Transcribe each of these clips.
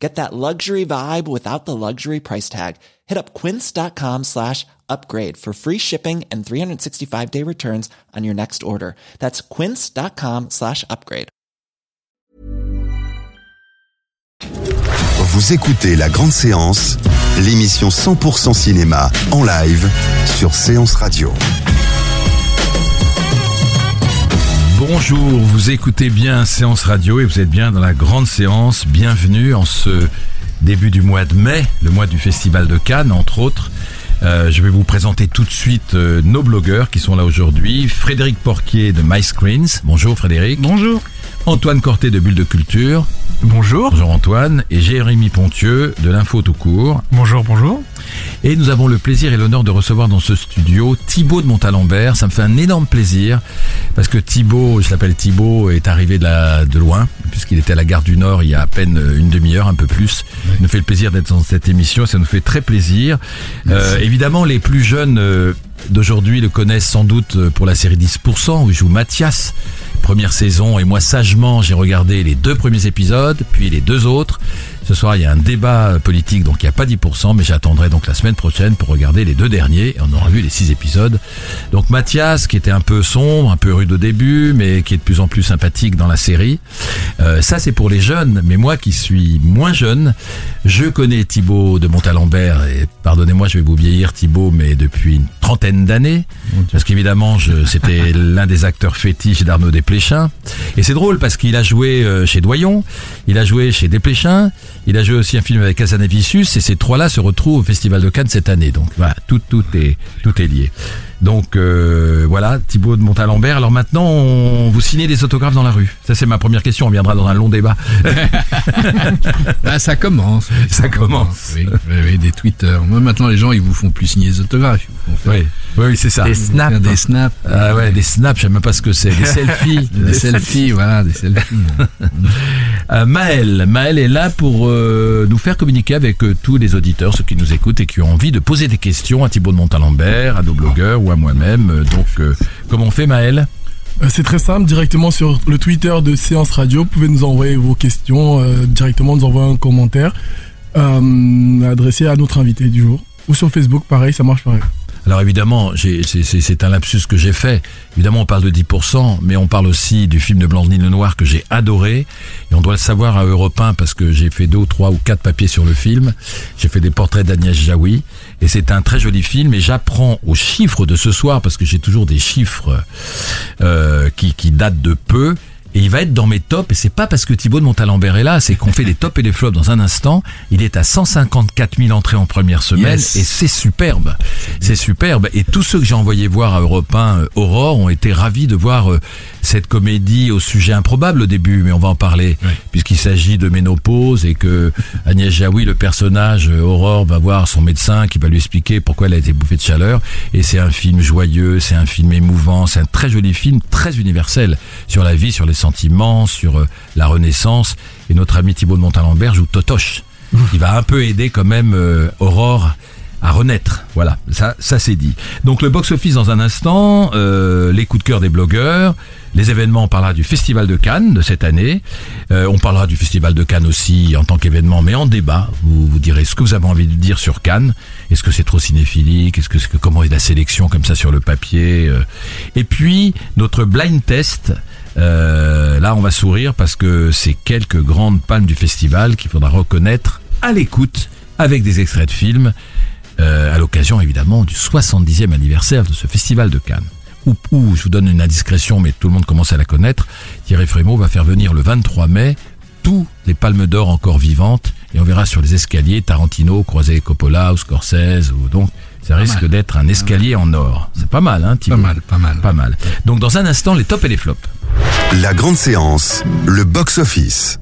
Get that luxury vibe without the luxury price tag. Hit up quince.com slash upgrade for free shipping and 365 day returns on your next order. That's quince.com slash upgrade. Vous écoutez La Grande Séance, l'émission 100% cinéma en live sur Séance Radio. Bonjour, vous écoutez bien Séance Radio et vous êtes bien dans la grande séance. Bienvenue en ce début du mois de mai, le mois du Festival de Cannes, entre autres. Euh, je vais vous présenter tout de suite euh, nos blogueurs qui sont là aujourd'hui. Frédéric Porquier de MyScreens. Bonjour Frédéric. Bonjour. Antoine Corté de Bulle de Culture. Bonjour. Bonjour Antoine. Et Jérémy Pontieux de l'Info tout court. Bonjour, bonjour. Et nous avons le plaisir et l'honneur de recevoir dans ce studio Thibaut de Montalembert. Ça me fait un énorme plaisir parce que Thibaut, je l'appelle Thibaut, est arrivé de, la, de loin puisqu'il était à la gare du Nord il y a à peine une demi-heure, un peu plus. Il nous fait le plaisir d'être dans cette émission. Ça nous fait très plaisir. Euh, évidemment, les plus jeunes euh, d'aujourd'hui le connaissent sans doute euh, pour la série 10% où il joue Mathias première saison et moi sagement j'ai regardé les deux premiers épisodes puis les deux autres. Ce soir il y a un débat politique donc il n'y a pas 10% mais j'attendrai donc la semaine prochaine pour regarder les deux derniers et on aura vu les six épisodes. Donc Mathias qui était un peu sombre, un peu rude au début mais qui est de plus en plus sympathique dans la série. Euh, ça c'est pour les jeunes mais moi qui suis moins jeune, je connais Thibaut de Montalembert et pardonnez-moi je vais vous vieillir Thibaut mais depuis une trentaine d'années parce qu'évidemment c'était l'un des acteurs fétiches d'Arnaud Desplechin et c'est drôle parce qu'il a joué euh, chez Doyon, il a joué chez Desplechin, il a joué aussi un film avec Casanavicius et ces trois-là se retrouvent au Festival de Cannes cette année donc voilà tout tout est tout est lié. Donc euh, voilà, Thibaut de Montalembert. Alors maintenant, on, vous signez des autographes dans la rue. Ça c'est ma première question. On viendra dans un long débat. Ah, ça commence. Ça commence. Oui, oui, oui, des Twitter. Moi, maintenant, les gens, ils vous font plus signer des autographes. Ils vous font faire Oui, oui, oui, c'est ça. font faire Des snaps. Ah ouais, des snaps, je sais même pas ce que c'est. Des selfies. Des selfies, voilà, des selfies. Euh, Maël, Maël est là pour euh, nous faire communiquer avec euh, tous les auditeurs, ceux qui nous écoutent et qui ont envie de poser des questions à Thibaut de Montalembert, à nos blogueurs ou à moi-même. Euh, Donc, comment on fait, Maël? C'est très simple, directement sur le Twitter de Séance Radio, vous pouvez nous envoyer vos questions, directement nous envoyer un commentaire adressé à notre invité du jour. Ou sur Facebook, pareil, ça marche pareil. Alors évidemment, c'est- un lapsus que j'ai fait. Évidemment, on parle de 10%, mais on parle aussi du film de Blandine Lenoir que j'ai adoré. Et on doit le savoir à Europe 1 parce que j'ai fait deux trois ou quatre papiers sur le film. J'ai fait des portraits d'Agnès Jaoui. Et c'est un très joli film. Et j'apprends aux chiffres de ce soir, parce que j'ai toujours des chiffres euh, qui, qui datent de peu. Et il va être dans mes tops, et c'est pas parce que Thibaut de Montalembert est là, c'est qu'on fait des tops et des flops dans un instant. Il est à 154 000 entrées en première semaine, Yes. et c'est superbe. C'est superbe. Et tous ceux que j'ai envoyés voir à Europe 1 euh, Aurore ont été ravis de voir euh, cette comédie au sujet improbable au début, mais on va en parler, Oui. puisqu'il s'agit de ménopause et que Agnès Jaoui, le personnage euh, Aurore, va voir son médecin qui va lui expliquer pourquoi elle a été bouffée de chaleur. Et c'est un film joyeux, c'est un film émouvant, c'est un très joli film, très universel sur la vie, sur les sentiments, sur euh, la renaissance. Et notre ami Thibaut de Montalembert joue Totoche, qui va un peu aider quand même euh, Aurore à renaître. Voilà, ça, ça c'est dit. Donc le box-office dans un instant, euh, les coups de cœur des blogueurs, les événements, on parlera du Festival de Cannes de cette année. On parlera du Festival de Cannes aussi en tant qu'événement, mais en débat. Vous, vous direz ce que vous avez envie de dire sur Cannes. Est-ce que c'est trop cinéphilique? Est-ce que, comment est la sélection comme ça sur le papier Et puis notre blind test. Euh, là, on va sourire parce que c'est quelques grandes palmes du festival qu'il faudra reconnaître à l'écoute avec des extraits de films euh, à l'occasion évidemment du 70e anniversaire de ce festival de Cannes. Où, où, je vous donne une indiscrétion, mais tout le monde commence à la connaître, Thierry Frémaux va faire venir le 23 mai tous les palmes d'or encore vivantes, et on verra sur les escaliers Tarantino, croisé Coppola ou Scorsese, ou donc ça risque d'être un escalier en or. C'est pas mal, hein, Thibaut Pas mal, pas mal. Pas mal. Donc dans un instant, les tops et les flops. La grande séance, le box-office.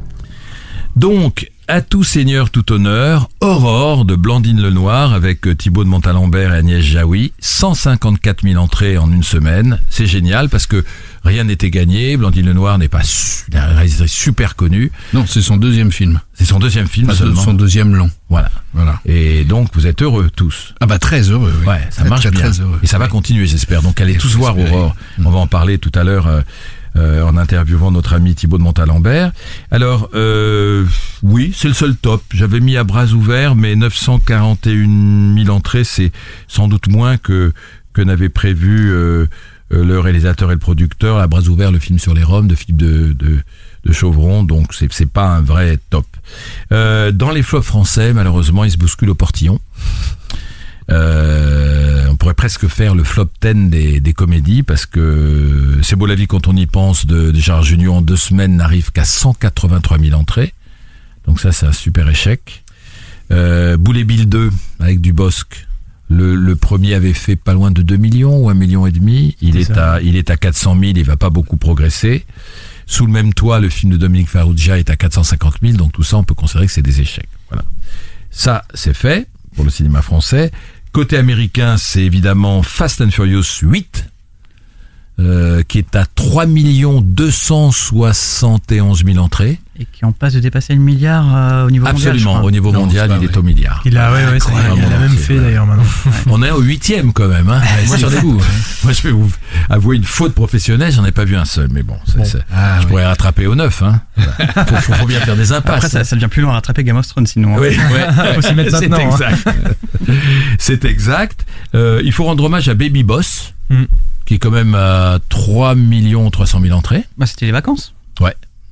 Donc, à tout seigneur, tout honneur, Aurore de Blandine Lenoir avec euh, Thibaut de Montalembert et Agnès Jaoui, 154 000 entrées en une semaine. C'est génial parce que Rien n'était gagné. Blandine Lenoir n'est pas su- une réalisatrice super connue. Non, c'est son deuxième film. C'est son deuxième film seulement. son deuxième long. Voilà. Voilà. Et donc vous êtes heureux tous. Ah bah très heureux. oui. Ouais, ça marche très, bien. Très heureux. Et ça va continuer, j'espère. Donc allez tous voir. Aurore. Mm. On va en parler tout à l'heure euh, euh, en interviewant notre ami Thibaut de Montalembert. Alors, euh, oui, c'est le seul top. J'avais mis à bras ouverts, mais 941 000 entrées, c'est sans doute moins que que n'avait prévu euh, le réalisateur et le producteur. À bras ouverts, le film sur les Roms de Philippe de, Chauvron, donc c'est c'est pas un vrai top. Euh, dans les flops français, malheureusement, il se bouscule au portillon. Euh, on pourrait presque faire le flop 10 des, comédies parce que C'est beau la vie quand on y pense de, de Gérard Junior en deux semaines n'arrive qu'à 183 000 entrées. Donc ça c'est un super échec. Euh, Boulet Bill 2 avec Dubosc. Le, le premier avait fait pas loin de 2 millions ou 1 million et demi. Il est, à, il est à 400 000, il va pas beaucoup progresser. Sous le même toit, le film de Dominique Farrugia est à 450 000, donc tout ça, on peut considérer que c'est des échecs. Voilà. Ça, c'est fait pour le cinéma français. Côté américain, c'est évidemment Fast and Furious 8, euh, qui est à 3 271 000 entrées. Et qui en passe de dépasser le milliard euh, au niveau mondial. Absolument, au niveau Non, mondial, il est au milliard. Il a, ouais, ouais, ça, il a- il a Incroyable, même fait d'ailleurs maintenant. On est au huitième quand même. Hein. moi, c'est j'en ai- fou, moi, je vais vous avouer une faute professionnelle, j'en ai pas vu un seul, mais bon, c'est- Ah, je oui. pourrais rattraper au neuf. Hein. Faut, faut- faut bien faire des impasses. Après, ça, ça devient plus long à rattraper Game of Thrones sinon. hein. Oui, ouais, Faut s'y mettre c'est hein. exact. c'est exact. Euh, il faut rendre hommage à Baby Boss, Mm. qui est quand même à 3 300 000 entrées. Bah, c'était les vacances.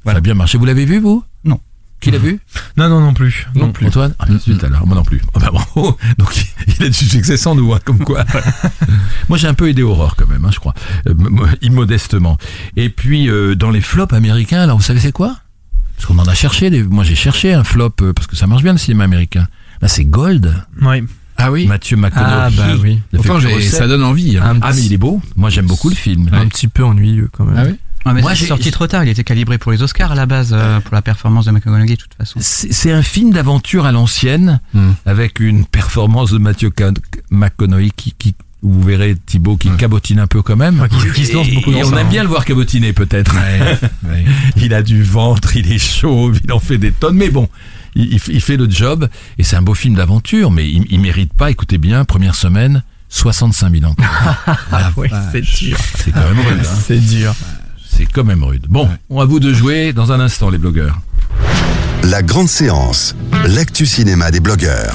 Ça Voilà. a bien marché. Vous l'avez vu, vous? Non. Qui l'a vu? Non, non, non plus. Non. Antoine? Ah, zut, alors, moi non plus. Ah bah, bravo. Donc il a du succès sans nous, hein, comme quoi. moi j'ai un peu aidé Aurore quand même, hein, je crois, Euh, immodestement. Et puis euh, dans les flops américains, alors vous savez c'est quoi? Parce qu'on en a cherché. Des... Moi j'ai cherché un flop euh, parce que ça marche bien le cinéma américain. Là c'est Gold. Ouais. Ah oui? Mathieu McConaughey. Ah, bah oui. Procès. ça donne envie. hein. Ah mais il est beau. Moi j'aime beaucoup le film. Un petit peu ennuyeux quand même. Ah oui? Ah, mais Moi, c'est sorti trop tard. Il était calibré pour les Oscars à la base euh, pour la performance de McConaughey de toute façon. C'est un film d'aventure à l'ancienne Hmm. avec une performance de Mathieu McConaughey qui, qui vous verrez Thibaut qui Ouais. cabotine un peu quand même. Ouais, qui- qui se lance beaucoup Et dans on ça, aime hein. bien le voir cabotiner peut-être. Ouais. il a du ventre, il est chaud, il en fait des tonnes, mais bon, il, il f- il fait le job et c'est un beau film d'aventure, mais il, il mérite pas. Écoutez bien, première semaine, 65 000 entrées. Ah ouais, c'est dur. C'est quand même rude. hein. C'est dur. C'est quand même rude. Bon, on à vous de jouer dans un instant, les blogueurs. La grande séance, l'actu cinéma des blogueurs.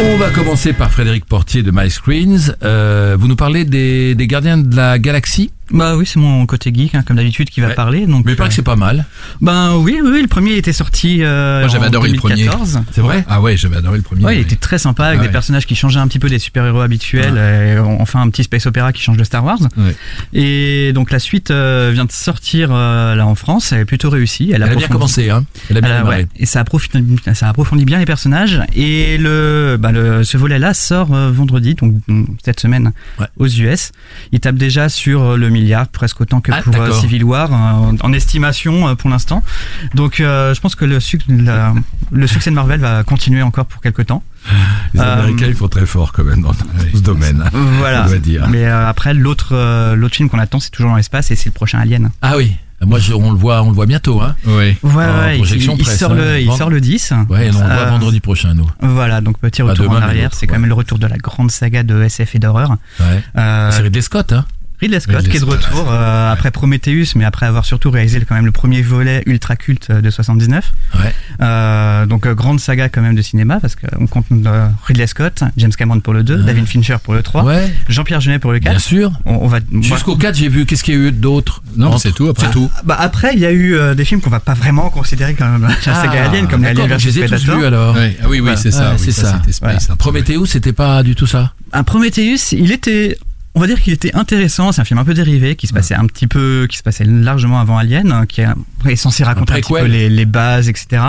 On va commencer par Frédéric Portier de My Screens. Euh, vous nous parlez des, des Gardiens de la Galaxie, Bah oui, c'est mon côté geek hein, comme d'habitude qui va Ouais. parler. Donc, mais il paraît que c'est pas mal. Ben oui, oui, oui, le premier était sorti euh, Moi, j'avais en adoré le premier. 2014. C'est vrai? Ah ouais, j'avais adoré le premier. Ouais, il était très sympa avec Ah des personnages qui changeaient un petit peu des super-héros habituels, et enfin un petit space opéra qui change de Star Wars. Et donc la suite euh, vient de sortir euh, là en France, elle est plutôt réussie. Elle, Elle a bien commencé, hein. Elle a bien démarré. ouais, et ça approfondit, ça approfondit bien les personnages. Et le, bah le ce volet-là sort euh, vendredi, donc donc, cette semaine aux US. Il tape déjà sur le milliard, presque autant que Ah, pour euh. Civil War, euh, en, en estimation euh, pour l'instant. Donc euh, je pense que le, suc- la- le succès de Marvel va continuer encore pour quelques temps. Les Euh, Américains, ils font très fort quand même dans, ce domaine. hein. Voilà. On doit dire. Mais euh, après l'autre euh, l'autre film qu'on attend, c'est toujours dans l'espace et c'est le prochain Alien. Ah oui, moi je- on le voit, on le voit bientôt, hein. Ouais, ouais, il- projection il, presse, sort hein. le, il sort le 10. Ouais, et on le voit Euh, vendredi prochain, nous. Voilà, donc petit retour demain, en arrière. C'est quand même le retour de la grande saga de SF et d'horreur. Ouais. Euh, C'est Ridley Scott, hein. Ridley Scott Ridley qui est de Scott, retour euh, après Prometheus, mais après avoir surtout réalisé le- quand même le premier volet ultra culte euh, de 79. Ouais. Euh, donc euh, grande saga quand même de cinéma parce qu'on compte euh, Ridley Scott, James Cameron pour le 2, Ouais. David Fincher pour le 3, Ouais, Jean-Pierre Jeunet pour le 4. bien sûr. On, on va Jusqu'au 4, j'ai vu, qu'est-ce qu'il y a eu d'autre? Non, c'est tout après. C'est tout. bah après il y a eu euh, des films qu'on va pas vraiment considérer comme la saga Alien comme Alien vs Predator. vus alors. Ouais. Ah oui, oui, c'est ça. Ah, oui, c'est ça. Peu. Prometheus, c'était pas du tout ça? Un Prometheus, il était on va dire qu'il était intéressant, c'est un film un peu dérivé qui se passait un petit peu qui se passait largement avant Alien hein, qui est censé raconter un, petit peu les, les bases etc.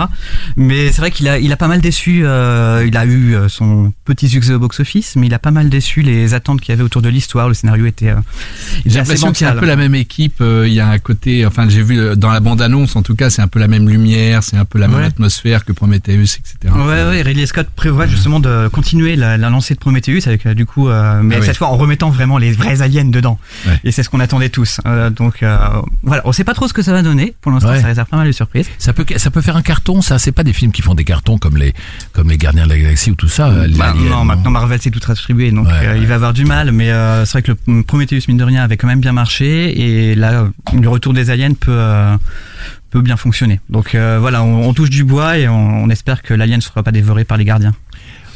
Mais c'est vrai qu'il a il a pas mal déçu euh, il a eu euh, son petit succès au box office mais il a pas mal déçu les attentes qu'il y avait autour de l'histoire, le scénario était euh, il J'ai l'impression que c'est un peu la même équipe. euh, Il y a un côté, enfin, j'ai vu dans la bande-annonce, en tout cas, c'est un peu la même lumière, c'est un peu la même Ouais. atmosphère que Prometheus, etc. Ouais, ouais, Ridley Scott prévoit justement de continuer la, la lancée de Prometheus avec du coup, mais Ah oui. cette fois en remettant vraiment vraiment les vrais aliens dedans. Ouais. Et c'est ce qu'on attendait tous. Euh, donc euh, voilà, on sait pas trop ce que ça va donner. Pour l'instant, Ouais. ça réserve pas mal de surprises. Ça peut, ça peut faire un carton, ça. C'est pas des films qui font des cartons comme les, comme les Gardiens de la Galaxie ou tout ça. euh, Bah, non, maintenant Marvel s'est tout distribué, donc Ouais, il va avoir du mal. Mais c'est vrai que le Prometheus mine de rien avait quand même bien marché, et là, le retour des aliens peut peut bien fonctionner. Donc voilà, on, on touche du bois et on, on espère que l'alien ne sera pas dévoré par les gardiens.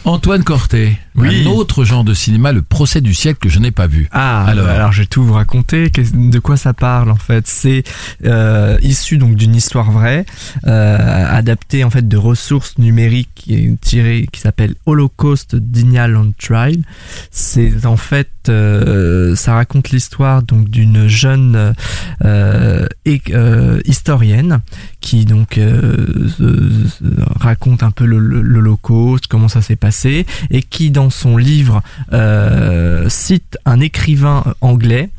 Antoine Corté. Oui. Un autre genre de cinéma, le procès du siècle que je n'ai pas vu. Ah, Alors. alors, je vais tout vous raconter. De quoi ça parle en fait? C'est euh, issu donc d'une histoire vraie, euh, adaptée en fait de ressources numériques qui est tirée, qui s'appelle Holocaust Denial on Trial. C'est en fait, euh, ça raconte l'histoire donc d'une jeune historienne qui donc raconte un peu l'Holocauste, comment ça s'est passé, et qui dans son livre euh, cite un écrivain anglais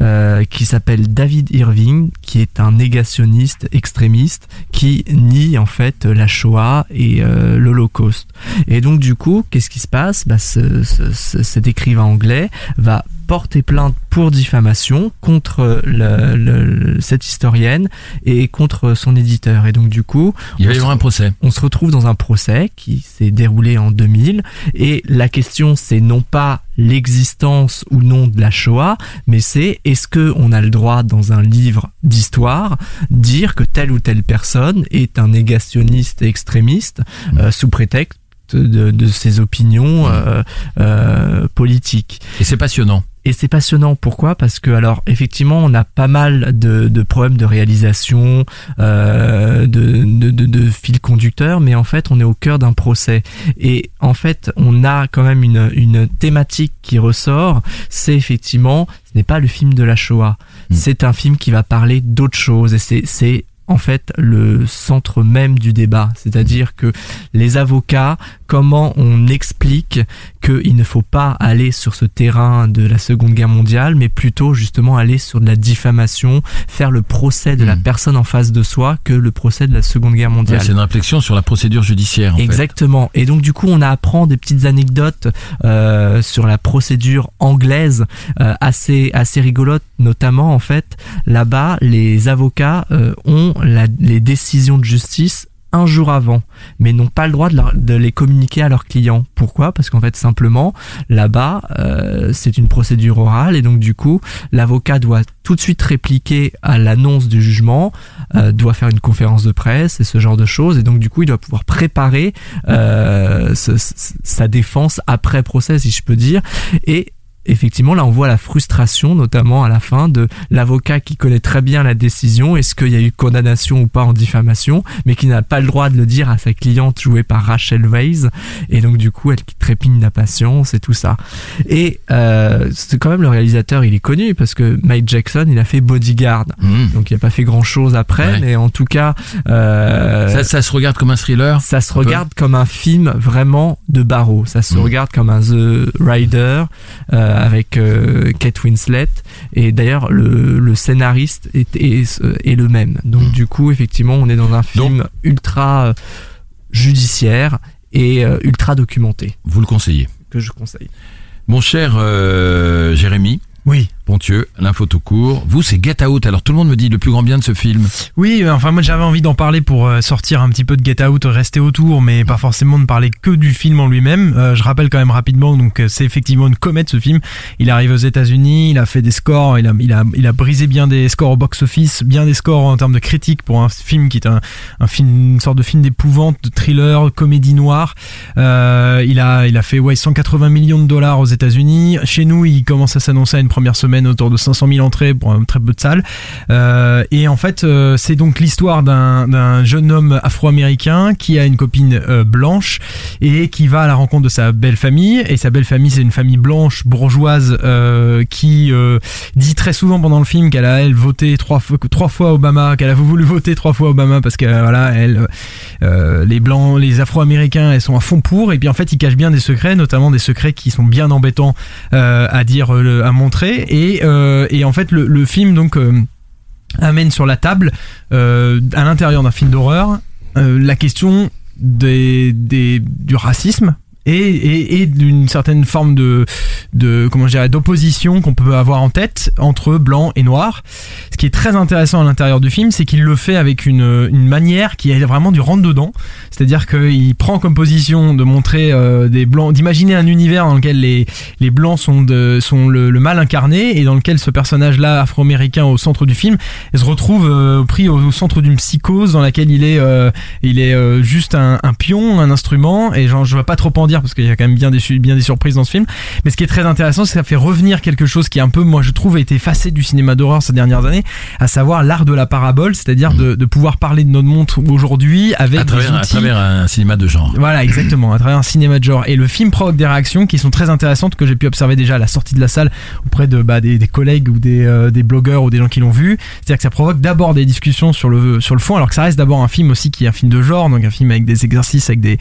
euh, qui s'appelle David Irving, qui est un négationniste extrémiste qui nie en fait la Shoah et euh, l'Holocauste. Et donc du coup, qu'est-ce qui se passe? Bah, ce- ce- ce- Cet écrivain anglais va porter plainte pour diffamation contre le- le- cette historienne et contre son éditeur. Et donc du coup, Il va y on avoir se- un procès. on se retrouve dans un procès qui s'est déroulé en 2000 et la question c'est non pas l'existence ou non de la Shoah, mais c'est est-ce que on a le droit dans un livre d'histoire dire que telle ou telle personne est un négationniste extrémiste euh, sous prétexte de, de ses opinions euh, euh, politiques. Et c'est passionnant. Et c'est passionnant. Pourquoi? Parce que alors effectivement, on a pas mal de, de problèmes de réalisation, euh, de, de, de, de fil conducteur, mais en fait, on est au cœur d'un procès. Et en fait, on a quand même une, une thématique qui ressort. C'est effectivement, ce n'est pas le film de la Shoah. Mm. C'est un film qui va parler d'autre chose. Et c'est c'est en fait le centre même du débat, c'est-à-dire que les avocats, comment on explique qu'il ne faut pas aller sur ce terrain de la Seconde Guerre mondiale, mais plutôt justement aller sur de la diffamation, faire le procès de la Mm. personne en face de soi que le procès de la Seconde Guerre Ouais, mondiale. c'est une réflexion sur la procédure judiciaire. En fait. Exactement. Et donc du coup, on apprend des petites anecdotes euh, sur la procédure anglaise euh, assez assez rigolote, notamment en fait là-bas, les avocats euh, ont la- les décisions de justice un jour avant, mais n'ont pas le droit de, les communiquer à leurs clients. Pourquoi? Parce qu'en fait, simplement, là-bas, euh, c'est une procédure orale et donc du coup, l'avocat doit tout de suite répliquer à l'annonce du jugement, euh, doit faire une conférence de presse et ce genre de choses, et donc du coup, il doit pouvoir préparer euh, sa défense après procès, si je peux dire, et effectivement, là, on voit la frustration, notamment à la fin, de l'avocat qui connaît très bien la décision, est-ce qu'il y a eu condamnation ou pas en diffamation, mais qui n'a pas le droit de le dire à sa cliente jouée par Rachel Weisz, et donc du coup, elle qui trépigne d'impatience et tout ça. Et euh, c'est quand même le réalisateur, il est connu, parce que Mike Jackson, il a fait Bodyguard, Mmh. donc il n'a pas fait grand-chose après, Ouais. mais en tout cas... euh, Ça, ça se regarde comme un thriller. ça se peu. regarde comme un film vraiment de barreau. Ça se Mm. regarde comme un The Rider euh, avec euh, Kate Winslet. Et d'ailleurs, le, le scénariste est, est, est le même. Donc Mm. du coup, effectivement, on est dans un film ultra euh, judiciaire et euh, ultra documenté Vous le conseillez. que je conseille. Mon cher euh, Jérémy Oui. Pontieux, l'info tout court. Vous, c'est Get Out. Alors tout le monde me dit le plus grand bien de ce film. Oui, euh, enfin moi j'avais envie d'en parler pour euh, sortir un petit peu de Get Out, rester autour, mais pas forcément de parler que du film en lui-même. Euh, je rappelle quand même rapidement, donc c'est effectivement une comète ce film. Il arrive aux États-Unis, il a fait des scores, il a, il a, il a brisé bien des scores au box-office, bien des scores en termes de critique pour un film qui est un, une sorte de film d'épouvante, de thriller, comédie noire. Il a, il a fait ouais 180 millions de dollars aux États-Unis. Chez nous, il commence à s'annoncer à une première semaine autour de 500 000 entrées pour un très peu de salles. Euh, et en fait, euh, c'est donc l'histoire d'un jeune homme afro-américain qui a une copine euh, blanche et qui va à la rencontre de sa belle famille. Et sa belle famille, c'est une famille blanche bourgeoise qui dit très souvent pendant le film qu'elle a elle voté trois fois, Obama, qu'elle a voulu voter trois fois Obama parce que voilà, elle, les blancs, les afro-américains, elles sont à fond pour. Et puis en fait, ils cachent bien des secrets, notamment des secrets qui sont bien embêtants à dire, à montrer. Et, euh, et en fait, le, film donc euh, amène sur la table, euh, à l'intérieur d'un film d'horreur, la question du racisme et, d'une certaine forme de, comment d'opposition qu'on peut avoir en tête entre blanc et noir. Ce qui est très intéressant à l'intérieur du film, c'est qu'il le fait avec une, manière qui est vraiment du rentre dedans. C'est-à-dire qu'il prend comme position de montrer euh, des blancs, d'imaginer un univers dans lequel les, les blancs sont, le, mal incarné et dans lequel ce personnage-là afro-américain au centre du film se retrouve euh, pris au, centre d'une psychose dans laquelle il est, euh, il est juste un, pion, un instrument. Et genre, je vais pas trop en dire parce qu'il y a quand même bien des, bien des surprises dans ce film. Mais ce qui est très intéressant, c'est que ça fait revenir quelque chose qui est un peu, moi je trouve, a été effacé du cinéma d'horreur ces dernières années, à savoir l'art de la parabole, c'est-à-dire de, de pouvoir parler de notre monde aujourd'hui avec à travers, des à travers un cinéma de genre. Voilà, exactement, à travers un cinéma de genre. Et le film provoque des réactions qui sont très intéressantes que j'ai pu observer déjà à la sortie de la salle auprès de bah, des, des collègues ou des, euh, des blogueurs ou des gens qui l'ont vu. C'est-à-dire que ça provoque d'abord des discussions sur le, sur le fond, alors que ça reste d'abord un film aussi qui est un film de genre, donc un film avec des exercices, avec des,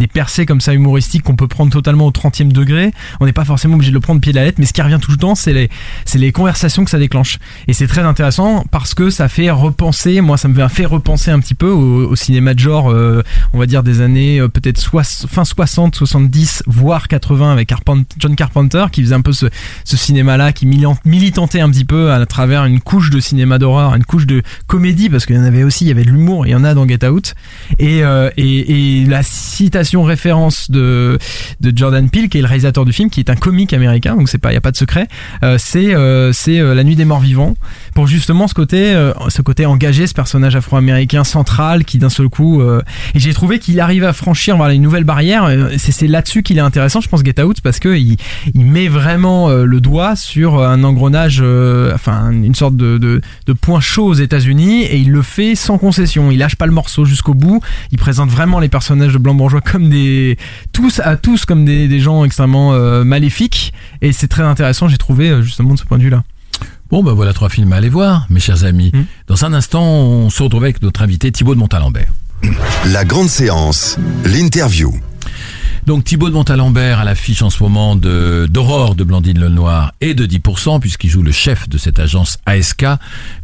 des percées comme ça humoristiques qu'on peut prendre totalement au 30e degré. On n'est pas forcément obligé de le prendre pied de la lettre, mais ce qui revient tout le temps, c'est les, les conversations que ça déclenche. Et c'est très intéressant parce que ça fait repenser, moi ça me fait repenser un petit peu au, cinéma de genre, euh, on va dire des années euh, peut-être fin 60, 70, voire 80 avec John Carpenter qui faisait un peu ce, cinéma-là, qui militant- militantait un petit peu à travers une couche de cinéma d'horreur, une couche de comédie, parce qu'il y en avait aussi, il y avait de l'humour, il y en a dans Get Out. Et, euh, et la citation référence de, Jordan Peele, qui est le réalisateur du film, qui est un comique américain, donc c'est pas, il y a pas de secret, euh, c'est euh, c'est euh, La Nuit des Morts Vivants, pour justement ce côté, euh, ce côté engagé, ce personnage afro-américain central qui d'un seul coup, euh, et j'ai trouvé qu'il arrive à franchir voilà, une nouvelle barrière. euh, C'est là-dessus qu'il est intéressant, je pense, Get Out, parce que il, il met vraiment euh, le doigt sur un engrenage, euh, enfin une sorte de, de, de point chaud aux États-Unis, et il le fait sans concession. Il lâche pas le morceau jusqu'au bout. Il présente vraiment les personnages de blanc bourgeois comme des tous à tous comme des, des gens extrêmement euh, maléfiques, et c'est très intéressant. J'ai trouvé justement de ce point de vue-là. Bon, ben voilà trois films à aller voir, mes chers amis. Mm. Dans un instant, on se retrouve avec notre invité Thibaut de Montalembert. La grande séance, l'interview. Donc Thibaut de Montalembert à l'affiche en ce moment de d'Aurore de Blandine Lenoir et de 10% puisqu'il joue le chef de cette agence ASK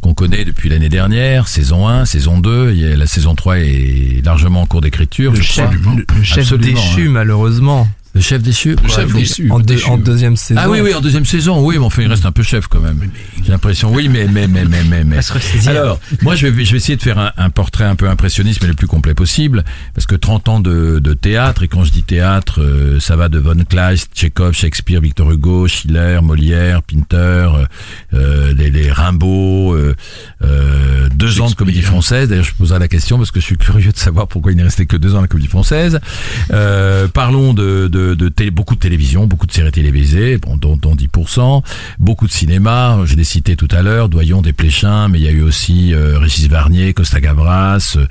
qu'on connaît depuis l'année dernière, saison 1, saison 2, il y a- la saison 3 est largement en cours d'écriture. Le je chef, crois. le, le chef Absolument, déchu, hein. malheureusement. Le chef déchu Le chef Ouais, déchu. En, deux- déchu. en deuxième saison. Ah oui, oui, en deuxième saison, oui, mais enfin, il reste un peu chef quand même. J'ai l'impression, oui, mais, mais, mais, mais, mais, mais. Alors, moi, je vais, je vais essayer de faire un, un portrait un peu impressionniste, mais le plus complet possible, parce que 30 ans de, de théâtre, et quand je dis théâtre, euh, ça va de Von Kleist, Tchekhov, Shakespeare, Victor Hugo, Schiller, Molière, Pinter, euh, les, les Rimbaud, euh, euh, deux ans de comédie française. D'ailleurs, je poserai la question parce que je suis curieux de savoir pourquoi il n'est resté que deux ans à la comédie française. Euh, parlons de, de, de beaucoup de télévision, beaucoup de séries télévisées, dont, dont 10%, beaucoup de cinéma, je l'ai cité tout à l'heure, Doyon, Desplechin, mais il y a eu aussi euh, Régis Varnier, Costa Gavras, euh,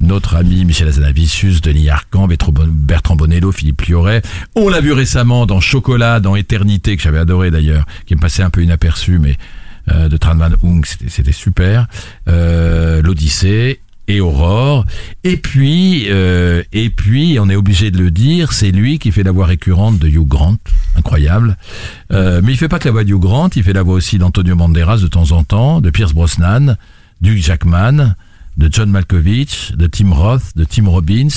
notre ami Michel Azanavicius, Denis Arcan, Bertrand Bon- Bertrand Bonello, Philippe Lioret. On l'a vu récemment dans Chocolat, dans Éternité, que j'avais adoré d'ailleurs, qui me passait un peu inaperçu, mais euh, de Tran Van Hung, c'était super. L'Odyssée et Aurore. Et puis, euh, et puis, on est obligé de le dire, c'est lui qui fait la voix récurrente de Hugh Grant, incroyable. Euh, mais il fait pas que la voix de Hugh Grant, il fait la voix aussi d'Antonio Banderas de temps en temps, de Pierce Brosnan, d'Hugh Jackman, de John Malkovich, de Tim Roth, de Tim Robbins.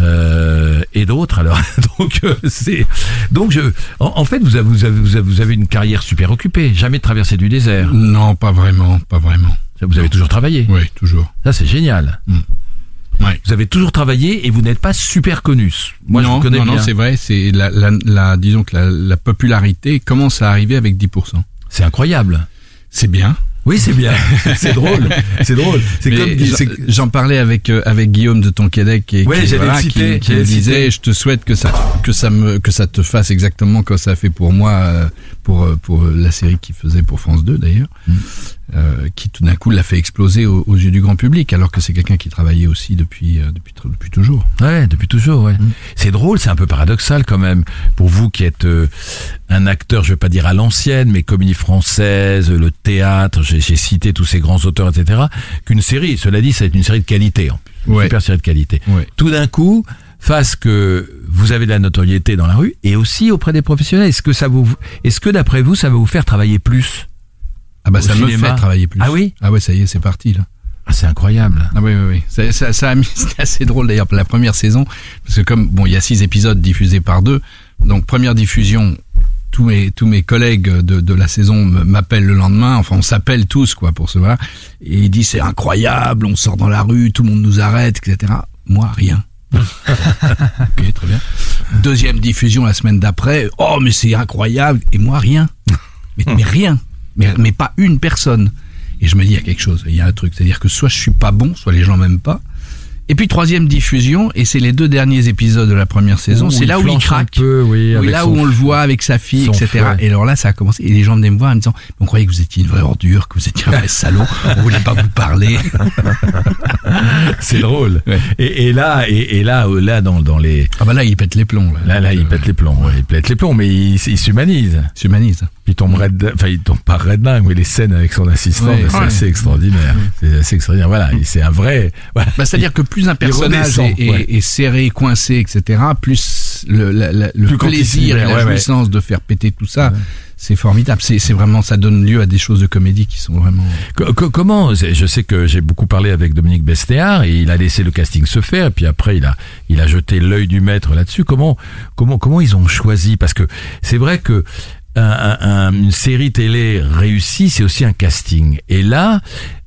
euh, et d'autres alors donc euh, c'est donc je en, fait vous avez, vous avez vous avez vous avez une carrière super occupée jamais traversé du désert Non, pas vraiment, pas vraiment. Vous avez toujours travaillé Oui, toujours. ça c'est génial Ouais. vous avez toujours travaillé et vous n'êtes pas super connu. Moi, je non, vous connais non, bien. non, c'est vrai. C'est la, la, la, disons que la, la popularité commence à arriver avec 10%. c'est incroyable. C'est bien. Oui, c'est bien. c'est drôle. C'est drôle. C'est comme j'en- parlais avec euh, avec Guillaume de Tonquédec et Ouais, qui, voilà, qui, qui disait je te souhaite que ça que ça me que ça te fasse exactement comme ça a fait pour moi euh, pour euh, pour la série qu'il faisait pour France 2 d'ailleurs Mm. euh, qui tout d'un coup l'a fait exploser aux, aux yeux du grand public alors que c'est quelqu'un qui travaillait aussi depuis euh, depuis depuis toujours. Ouais, depuis toujours, ouais. Mm. C'est drôle, c'est un peu paradoxal quand même. Pour vous qui êtes euh, un acteur, je vais pas dire à l'ancienne, mais comédie française, le théâtre, j'ai cité tous ces grands auteurs, etc., qu'une série, cela dit, ça est une série de qualité, en plus. Une Ouais. super série de qualité. Ouais. Tout d'un coup, face que vous avez de la notoriété dans la rue et aussi auprès des professionnels, est-ce que ça vous, est-ce que d'après vous, ça va vous faire travailler plus Ah bah ça me cinéma. fait travailler plus. Ah oui? Ah ouais, ça y est, c'est parti là. Ah, c'est incroyable. Ah oui, oui, oui. Ça, ça, ça c'était assez drôle d'ailleurs pour la première saison, parce que comme bon, il y a six épisodes diffusés par deux, donc première diffusion, tous mes tous mes collègues de, de la saison m'appellent le lendemain, enfin on s'appelle tous quoi pour se voir, et il dit c'est incroyable, on sort dans la rue, tout le monde nous arrête, etc. Moi rien. ok, très bien. Deuxième diffusion la semaine d'après, oh mais c'est incroyable, et moi rien. Mais, mais rien, mais, mais pas une personne. Et je me dis, il y a quelque chose, il y a un truc. C'est-à-dire que soit je suis pas bon, soit les gens m'aiment pas. Et puis troisième diffusion, et c'est les deux derniers épisodes de la première saison, c'est là où il craque. peu, oui, Oui, là son- où on le voit avec sa fille, etc. Et alors là, ça a commencé. Et les gens venaient me voir en me disant, on croyait que vous étiez une vraie ordure, que vous étiez un vrai salaud, on voulait pas vous parler. C'est drôle. Ouais. Et, et là, et, et là, euh, là, dans, dans les, Ah bah là, il pète les plombs. là, là, il pète les plombs. ouais, il pète les plombs, mais il, il s'humanise. S'humanise. Il tombe red, enfin, il tombe pas red dingue, mais les scènes avec son assistant, Ouais, c'est ouais. assez extraordinaire. C'est assez extraordinaire. Voilà, il- c'est un vrai. Voilà. Bah, c'est-à-dire que plus un personnage est, est- ouais. est serré, coincé, etc., plus le, la- la- le Plus quand il s'y plaisir et la jouissance de faire péter tout ça, c'est formidable. C'est c'est vraiment, ça donne lieu à des choses de comédie qui sont vraiment. Co- co- comment Je sais que j'ai beaucoup parlé avec Dominique Bestéard et il a laissé le casting se faire. Et puis après, il a il a jeté l'œil du maître là-dessus. Comment comment comment ils ont choisi? Parce que c'est vrai que un- un- un- une série télé réussie, c'est aussi un casting. Et là,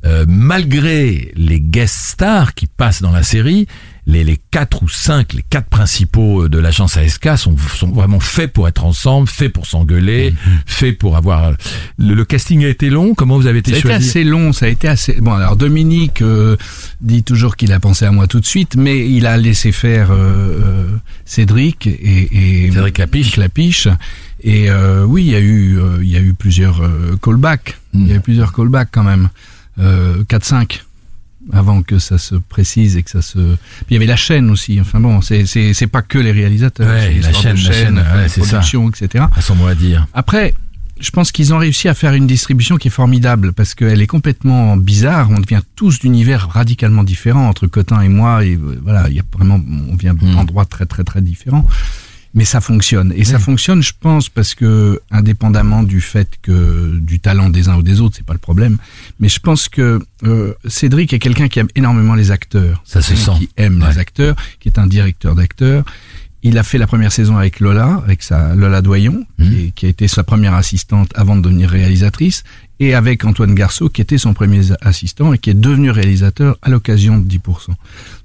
euh, malgré les guest stars qui passent dans la série, les, les quatre ou cinq, les quatre principaux de l'agence ASK sont, sont vraiment faits pour être ensemble, faits pour s'engueuler, faits pour avoir. Le, le casting a été long. Comment vous avez été Ça a été choisi assez long, ça a été assez. Bon, alors Dominique euh, dit toujours qu'il a pensé à moi tout de suite, mais il a laissé faire euh, euh, Cédric et, et Cédric Lapiche. Lapiche. Et euh, oui, il y a eu, euh, il y a eu plusieurs euh, callbacks. Il y a eu plusieurs callbacks quand même, euh, 4-5 avant que ça se précise et que ça se. Puis il y avait la chaîne aussi. Enfin bon, c'est c'est c'est pas que les réalisateurs. Ouais, la chaîne, la chaîne, ouais, la ça. production, etc. à son mot à dire. Après, je pense qu'ils ont réussi à faire une distribution qui est formidable parce qu'elle est complètement bizarre. On devient tous d'univers radicalement différents entre Cotin et moi. Et euh, voilà, il y a vraiment, on vient Mm. d'endroits très très très différents. Mais ça fonctionne. Et ça fonctionne, je pense, parce que, indépendamment du fait que du talent des uns ou des autres, c'est pas le problème. Mais je pense que euh, Cédric est quelqu'un qui aime énormément les acteurs. Ça se sent. Qui aime Ouais. les acteurs, qui est un directeur d'acteurs. Il a fait la première saison avec Lola, avec sa Lola Doyon, Mhm. qui, qui a été sa première assistante avant de devenir réalisatrice, et avec Antoine Garceau, qui était son premier assistant et qui est devenu réalisateur à l'occasion de 10%.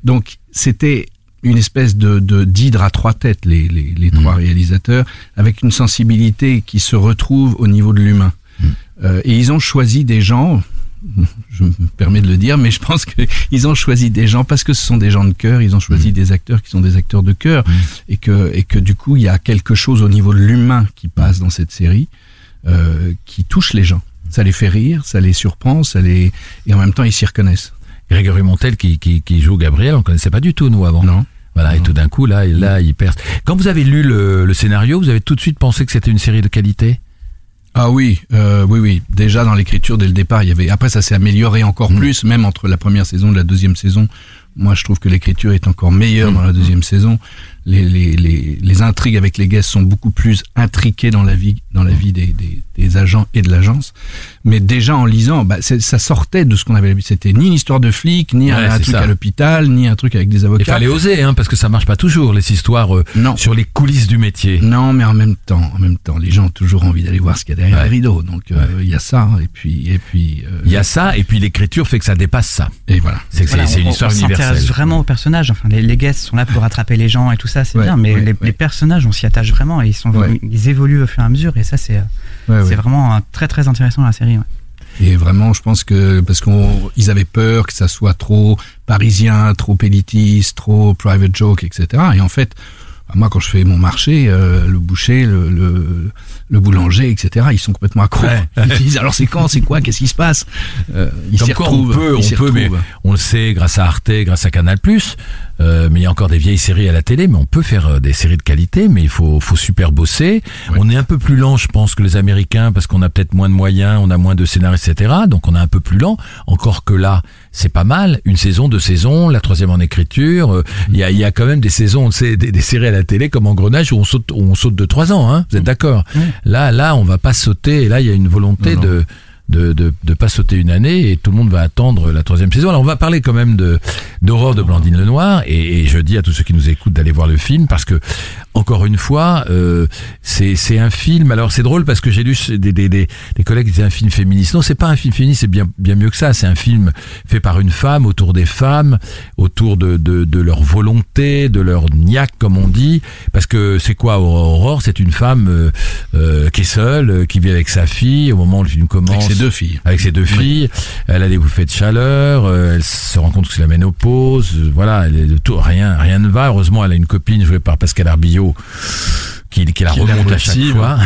Donc c'était une espèce de de- d'hydre à trois têtes, les, les, les trois réalisateurs, avec une sensibilité qui se retrouve au niveau de l'humain. Euh, et ils ont choisi des gens, je me permets de le dire, mais je pense qu'ils ont choisi des gens parce que ce sont des gens de cœur, ils ont choisi des acteurs qui sont des acteurs de cœur, et que et que du coup il y a quelque chose au niveau de l'humain qui passe dans cette série, euh, qui touche les gens. Ça les fait rire, ça les surprend, ça les et en même temps ils s'y reconnaissent. Grégory Montel qui, qui, qui joue Gabriel, on connaissait pas du tout nous avant. Non. Voilà, et tout d'un coup, là, il- là, il perce. Quand vous avez lu le, le scénario, vous avez tout de suite pensé que c'était une série de qualité? Ah oui, euh, oui, oui. Déjà dans l'écriture dès le départ, il y avait. Après, ça s'est amélioré encore Mm. plus, même entre la première saison et la deuxième saison. Moi, je trouve que l'écriture est encore meilleure Mm. dans la deuxième saison. Les, les, les, les intrigues avec les guests sont beaucoup plus intriquées dans la vie, dans la vie des, des, des agents et de l'agence. Mais déjà en lisant, bah, ça sortait de ce qu'on avait l'habitude. C'était ni une histoire de flic, ni un, Ouais, un truc ça. à l'hôpital, ni un truc avec des avocats. Il fallait oser, hein, parce que ça marche pas toujours, les histoires euh, Non. sur les coulisses du métier. Non, mais en même temps, en même temps, les gens ont toujours envie d'aller voir ce qu'il y a derrière Ouais. les rideaux. Donc euh, il y a ça, et puis et puis euh, Il y a ça, et puis l'écriture fait que ça dépasse ça. et voilà. C'est Voilà, une on- histoire on s'intéresse universelle. vraiment aux personnages. Enfin, les, les guests sont là pour attraper les gens et tout ça, c'est Ouais, bien. Mais ouais, les, ouais. les personnages, on s'y attache vraiment et ils sont, ils évoluent au fur et à mesure. Et ça, c'est, vraiment très très intéressant dans la série. Et vraiment, je pense que parce qu'on ils avaient peur que ça soit trop parisien, trop élitiste, trop private joke, etc. Et en fait, moi, quand je fais mon marché, euh, le boucher, le, le, le boulanger, etc., ils sont complètement accros. Ouais. Ils disent alors c'est quand, c'est quoi, qu'est-ce qui se passe? Euh, Ils s'y retrouvent. on peut, on peut, mais on le sait grâce à Arte, grâce à Canal+. Euh, mais il y a encore des vieilles séries à la télé, mais on peut faire euh, des séries de qualité, mais il faut, faut super bosser. Ouais. On est un peu plus lent, je pense, que les Américains, parce qu'on a peut-être moins de moyens, on a moins de scénaristes, etc. Donc on est un peu plus lent. Encore que là, c'est pas mal. Une saison, deux saisons, la troisième en écriture. euh, Il y, a, il y a quand même des saisons, des, des séries à la télé comme Engrenage où on saute, où on saute de trois ans. Hein, vous êtes d'accord? Là, là, on va pas sauter. Et là, il y a une volonté Non, non. de de, de de pas sauter une année et tout le monde va attendre la troisième saison. Alors on va parler quand même de d'Aurore de Blandine Lenoir et, et je dis à tous ceux qui nous écoutent d'aller voir le film parce que encore une fois euh, c'est un film. Alors c'est drôle parce que j'ai lu des, des, des, des collègues qui disaient un film féministe. Non, c'est pas un film féministe, c'est bien bien mieux que ça. C'est un film fait par une femme autour des femmes, autour de de, de leur volonté, de leur niaque comme on dit. Parce que c'est quoi Aurore? C'est une femme euh, euh, qui est seule, euh, qui vit avec sa fille au moment où le film commence. Ses deux filles. Avec ses deux filles, elle a des bouffées de chaleur, euh, elle se rend compte que c'est la ménopause, euh, voilà, elle est de tout, rien, rien ne va. Heureusement, elle a une copine jouée par Pascal Arbillot qui, qui la Qui remonte à chaque fois.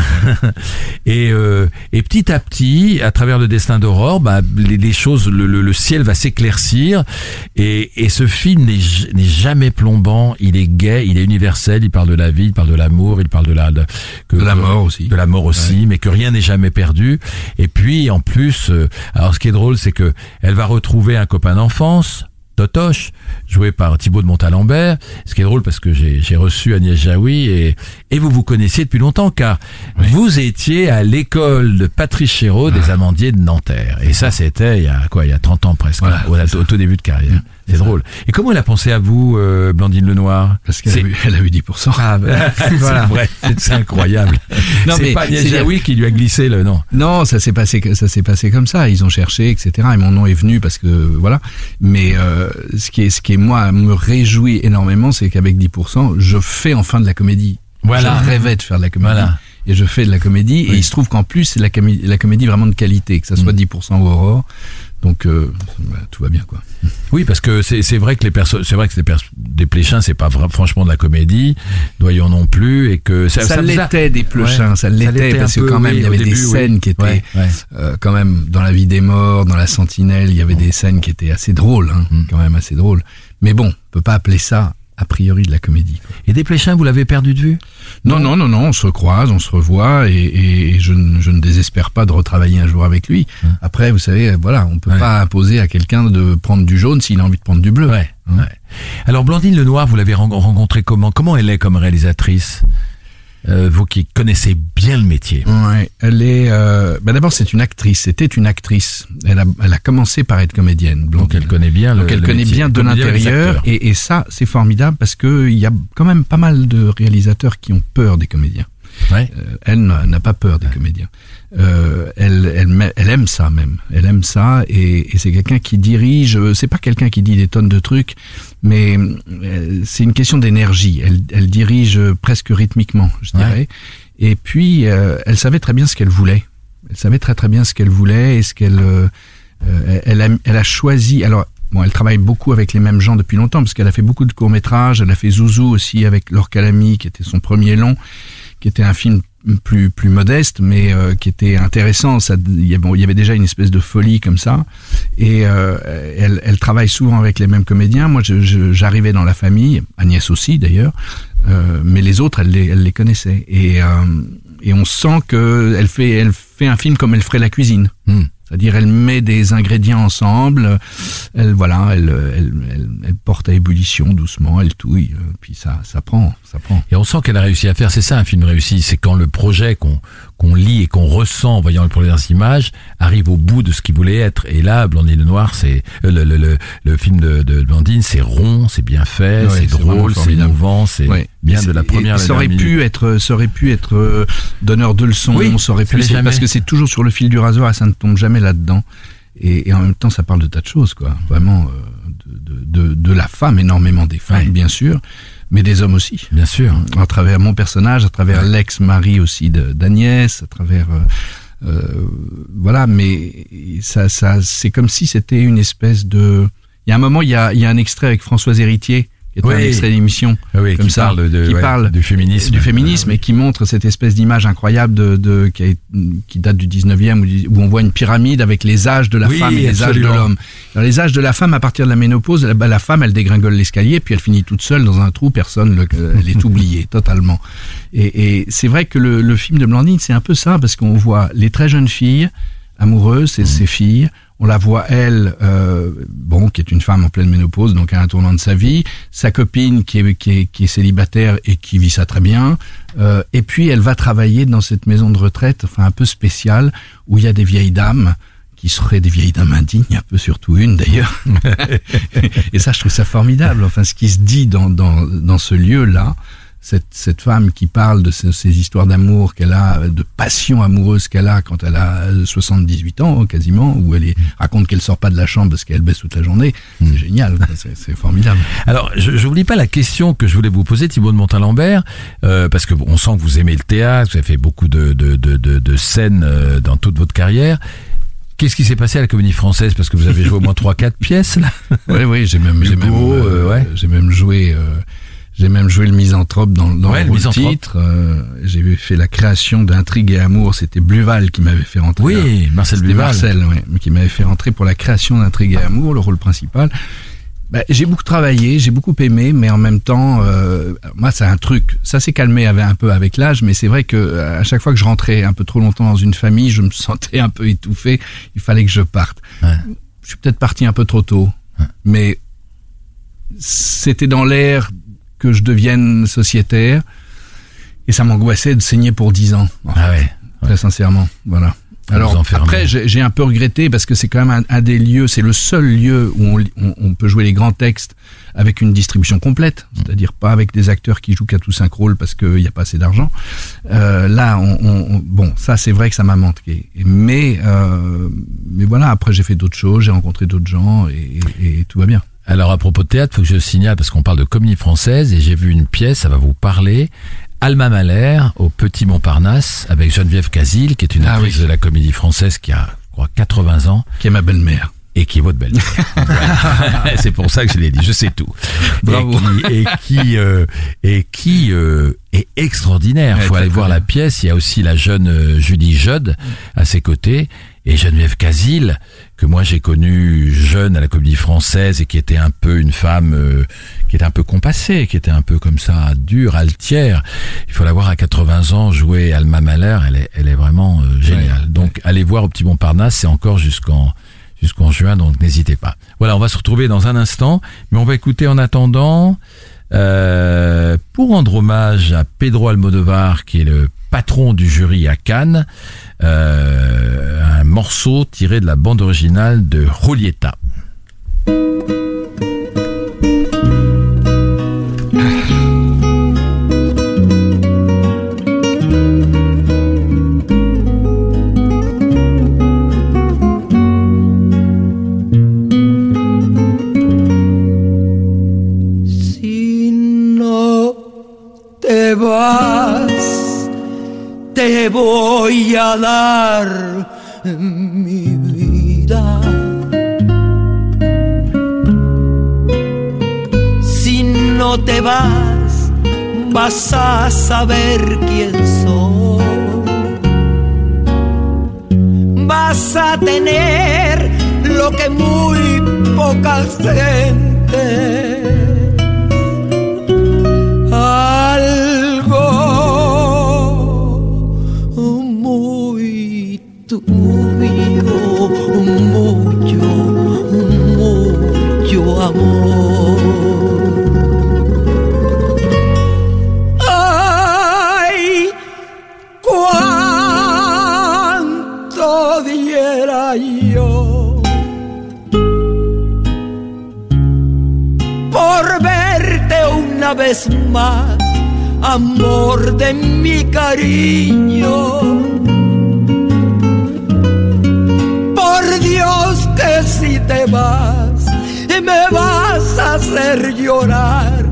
et, euh, et petit à petit, à travers le destin d'Aurore, bah, les, les choses, le, le- le ciel va s'éclaircir. Et, et ce film n'est jamais plombant. Il est gai, il est universel. Il parle de la vie, il parle de l'amour, il parle de la de, que- De la mort aussi. de la mort aussi, mais que rien n'est jamais perdu. Et puis en plus, euh, alors ce qui est drôle, c'est que elle va retrouver un copain d'enfance. Totoche, joué par Thibaut de Montalembert. Ce qui est drôle parce que j'ai reçu Agnès Jaoui et, et vous vous connaissiez depuis longtemps car vous étiez à l'école de Patrice Chéreau des Amandiers de Nanterre. Et ça, c'était il y a quoi, il y a 30 ans presque, Voilà, au, tout début de carrière. C'est drôle. Et comment elle a pensé à vous, euh, Blandine Lenoir? Parce qu'elle a, eu- elle a eu 10%. Ah, ben, Voilà. c'est vrai, c'est- c'est incroyable. Non, c'est mais pas Jaoui qui lui a glissé le nom. Non, ça s'est passé, ça s'est passé comme ça. Ils ont cherché, etc. Et mon nom est venu parce que voilà. Mais euh, ce qui est, ce qui est moi me réjouit énormément, c'est qu'avec 10%, je fais enfin de la comédie. Voilà. Je rêvais de faire de la comédie. Voilà. Et je fais de la comédie. Oui. Et il se trouve qu'en plus, c'est la, comédie, la comédie vraiment de qualité, que ça soit Mm. 10% ou Aurore. Donc euh, bah, tout va bien quoi. Oui, parce que c'est vrai que les personnes, c'est vrai que les des Pléchins, c'est pas franchement de la comédie, doyons non plus, et que ça, Ça, ça a- l'était des plechins, Ouais. ça l'était parce que quand même oui, il y avait des oui. scènes qui étaient Ouais, ouais. euh, quand même dans la vie des morts, dans la Sentinelle, il y avait des scènes qui étaient assez drôles, hein, Mm. quand même assez drôles. Mais bon, on peut pas appeler ça a priori de la comédie. quoi. Et des Pléchins, vous l'avez perdu de vue? Non, non, non, non, on se croise, on se revoit, et, et je, ne- je ne désespère pas de retravailler un jour avec lui. Après, vous savez, voilà, on peut Ouais. pas imposer à quelqu'un de prendre du jaune s'il a envie de prendre du bleu. Ouais. Hein. ouais. Alors Blandine Lenoir, vous l'avez ren- rencontrée comment? Comment elle est comme réalisatrice? Euh, Vous qui connaissez bien le métier. Ouais, elle est. Euh, bah D'abord, c'est une actrice. C'était une actrice. Elle a, elle a commencé par être comédienne. Donc elle connaît bien le Donc elle le connaît métier. bien de l'intérieur et, et ça c'est formidable parce que il y a quand même pas mal de réalisateurs qui ont peur des comédiens. Ouais. Euh, elle n'a pas peur des comédiens. Euh, elle, elle, elle aime ça même. Elle aime ça et, et c'est quelqu'un qui dirige. euh, C'est pas quelqu'un qui dit des tonnes de trucs, mais euh, c'est une question d'énergie. Elle, elle dirige presque rythmiquement, je Ouais. dirais. Et puis euh, elle savait très bien ce qu'elle voulait. Elle savait très très bien ce qu'elle voulait et ce qu'elle elle, a, elle a choisi. Alors bon, elle travaille beaucoup avec les mêmes gens depuis longtemps parce qu'elle a fait beaucoup de courts métrages. Elle a fait Zouzou aussi avec Laure Calamy, qui était son premier long, qui était un film plus plus modeste, mais euh, qui était intéressant. Ça, il y, avait déjà une espèce de folie comme ça. Et euh, elle, elle travaille souvent avec les mêmes comédiens. Moi, j'arrivais dans la famille, Agnès aussi d'ailleurs, euh, mais les autres, elle les, elle les connaissait. Et, euh, et on sent que elle fait, elle fait un film comme elle ferait la cuisine. Hmm. C'est-à-dire, elle met des ingrédients ensemble, elle voilà, elle, elle, elle, elle porte à ébullition doucement, elle touille, euh, puis ça, ça prend, ça prend. Et on sent qu'elle a réussi à faire, c'est ça un film réussi, c'est quand le projet qu'on qu'on lit et qu'on ressent en voyant les premières images arrive au bout de ce qu'il voulait être. Et là, Blondine le Noir, c'est euh, le, le, le, le film de, de Blandine, c'est rond, c'est bien fait, Ouais, c'est drôle, c'est émouvant, c'est Ouais. bien de la première. et ça aurait pu minute. être, ça aurait pu être euh, donneur de leçons, Oui, ça aurait ça pu, l'est c'est- jamais. parce que c'est toujours sur le fil du rasoir et ça ne tombe jamais là-dedans. Et, et en même temps, ça parle de tas de choses, quoi. Vraiment, euh, de, de, de, de la femme, énormément des femmes, Ouais. bien sûr, mais des hommes aussi. Bien sûr. À travers mon personnage, à travers l'ex-mari aussi de- d'Agnès, à travers euh, euh, voilà, mais ça, ça, c'est comme si c'était une espèce de. Il y a un moment, il y a, il y a un extrait avec Françoise Héritier, qui est un Oui. extrait d'émission, Ah oui, comme qui ça, parle de, qui ouais, parle du féminisme. du féminisme et qui montre cette espèce d'image incroyable de, de qui, a- qui date du 19e où, où on voit une pyramide avec les âges de la Oui, femme et les âges de l'homme. Alors les âges de la femme à partir de la ménopause, la, la femme elle dégringole l'escalier puis elle finit toute seule dans un trou, personne le, euh, elle est oubliée totalement. Et, et c'est vrai que le, le film de Blandine c'est un peu ça parce qu'on voit les très jeunes filles amoureuses, c'est ses filles. On la voit elle, euh, bon, qui est une femme en pleine ménopause, donc à un tournant de sa vie. Sa copine qui est, qui est, qui est célibataire et qui vit ça très bien. Euh, et puis elle va travailler dans cette maison de retraite, enfin un peu spéciale, où il y a des vieilles dames qui seraient des vieilles dames indignes, un peu surtout une d'ailleurs. et ça, je trouve ça formidable. Enfin, ce qui se dit dans, dans, dans ce lieu-là, cette, cette femme qui parle de ces, ces histoires d'amour qu'elle a, de passion amoureuse qu'elle a quand elle a 78 ans quasiment, où elle est, raconte qu'elle sort pas de la chambre parce qu'elle baisse toute la journée, c'est génial, c'est formidable. Alors, je n'oublie pas la question que je voulais vous poser, Thibaut de Montalembert, euh, parce que on sent que vous aimez le théâtre, vous avez fait beaucoup de, de, de, de, de scènes euh, dans toute votre carrière. Qu'est-ce qui s'est passé à la Comédie Française? Parce que vous avez joué au moins 3-4 pièces, là. Oui, oui, j'ai même, j'ai Hugo, même, euh, ouais. j'ai même joué, euh, j'ai même joué le misanthrope dans, dans Ouais, le le titre. euh, j'ai fait la création d'Intrigue et Amour. C'était Bluval qui m'avait fait rentrer. Oui, Marcel Bluval. Marcel, ouais, qui m'avait fait rentrer pour la création d'Intrigue et Amour, le rôle principal. Bah, j'ai beaucoup travaillé, j'ai beaucoup aimé, mais en même temps, euh, moi, c'est un truc. Ça s'est calmé avec- un peu avec l'âge, mais c'est vrai que euh, à chaque fois que je rentrais un peu trop longtemps dans une famille, je me sentais un peu étouffé. Il fallait que je parte. Ouais. Je suis peut-être parti un peu trop tôt, mais c'était dans l'air que je devienne sociétaire, et ça m'angoissait de saigner pour 10 ans. en Ah ouais. très sincèrement. Voilà. Alors après, j'ai un peu regretté parce que c'est quand même un, un des lieux, c'est le seul lieu où on, li- on, on peut jouer les grands textes avec une distribution complète, c'est-à-dire pas avec des acteurs qui jouent qu'à tout cinq rôles parce qu'il n'y a pas assez d'argent. Euh, là, on, on- on- bon, ça c'est vrai que ça m'a manqué. Mais euh, mais voilà, après j'ai fait d'autres choses, j'ai rencontré d'autres gens et, et- et tout va bien. Alors à propos de théâtre, faut que je signale parce qu'on parle de comédie française et j'ai vu une pièce, ça va vous parler. Alma Mahler au Petit Montparnasse avec Geneviève Casil, qui est une Ah actrice oui. de la comédie française qui a, je crois, 80 ans Qui est ma belle-mère. et qui est votre belle. C'est pour ça que je l'ai dit, je sais tout. Bravo. Et qui, et qui, euh, et qui euh, est extraordinaire. Ouais, faut aller voir bien. la pièce. Il y a aussi la jeune euh, Julie Judd à ses côtés et Geneviève Casil que moi j'ai connue jeune à la Comédie Française et qui était un peu une femme euh, qui était un peu compassée, qui était un peu comme ça dure, altière. Il faut la voir à 80 ans jouer Alma Mahler. Elle est, elle est vraiment euh, géniale. Ouais, Donc allez voir au Petit Montparnasse. C'est encore jusqu'en jusqu'en juin, donc n'hésitez pas. Voilà, on va se retrouver dans un instant, mais on va écouter en attendant, euh, pour rendre hommage à Pedro Almodovar, qui est le patron du jury à Cannes, euh, un morceau tiré de la bande originale de Julieta. Voy a dar mi vida. Si no te vas, vas a saber quién soy. Vas a tener lo que muy poca gente vez más, amor de mi cariño. Por Dios que si te vas, me vas a hacer llorar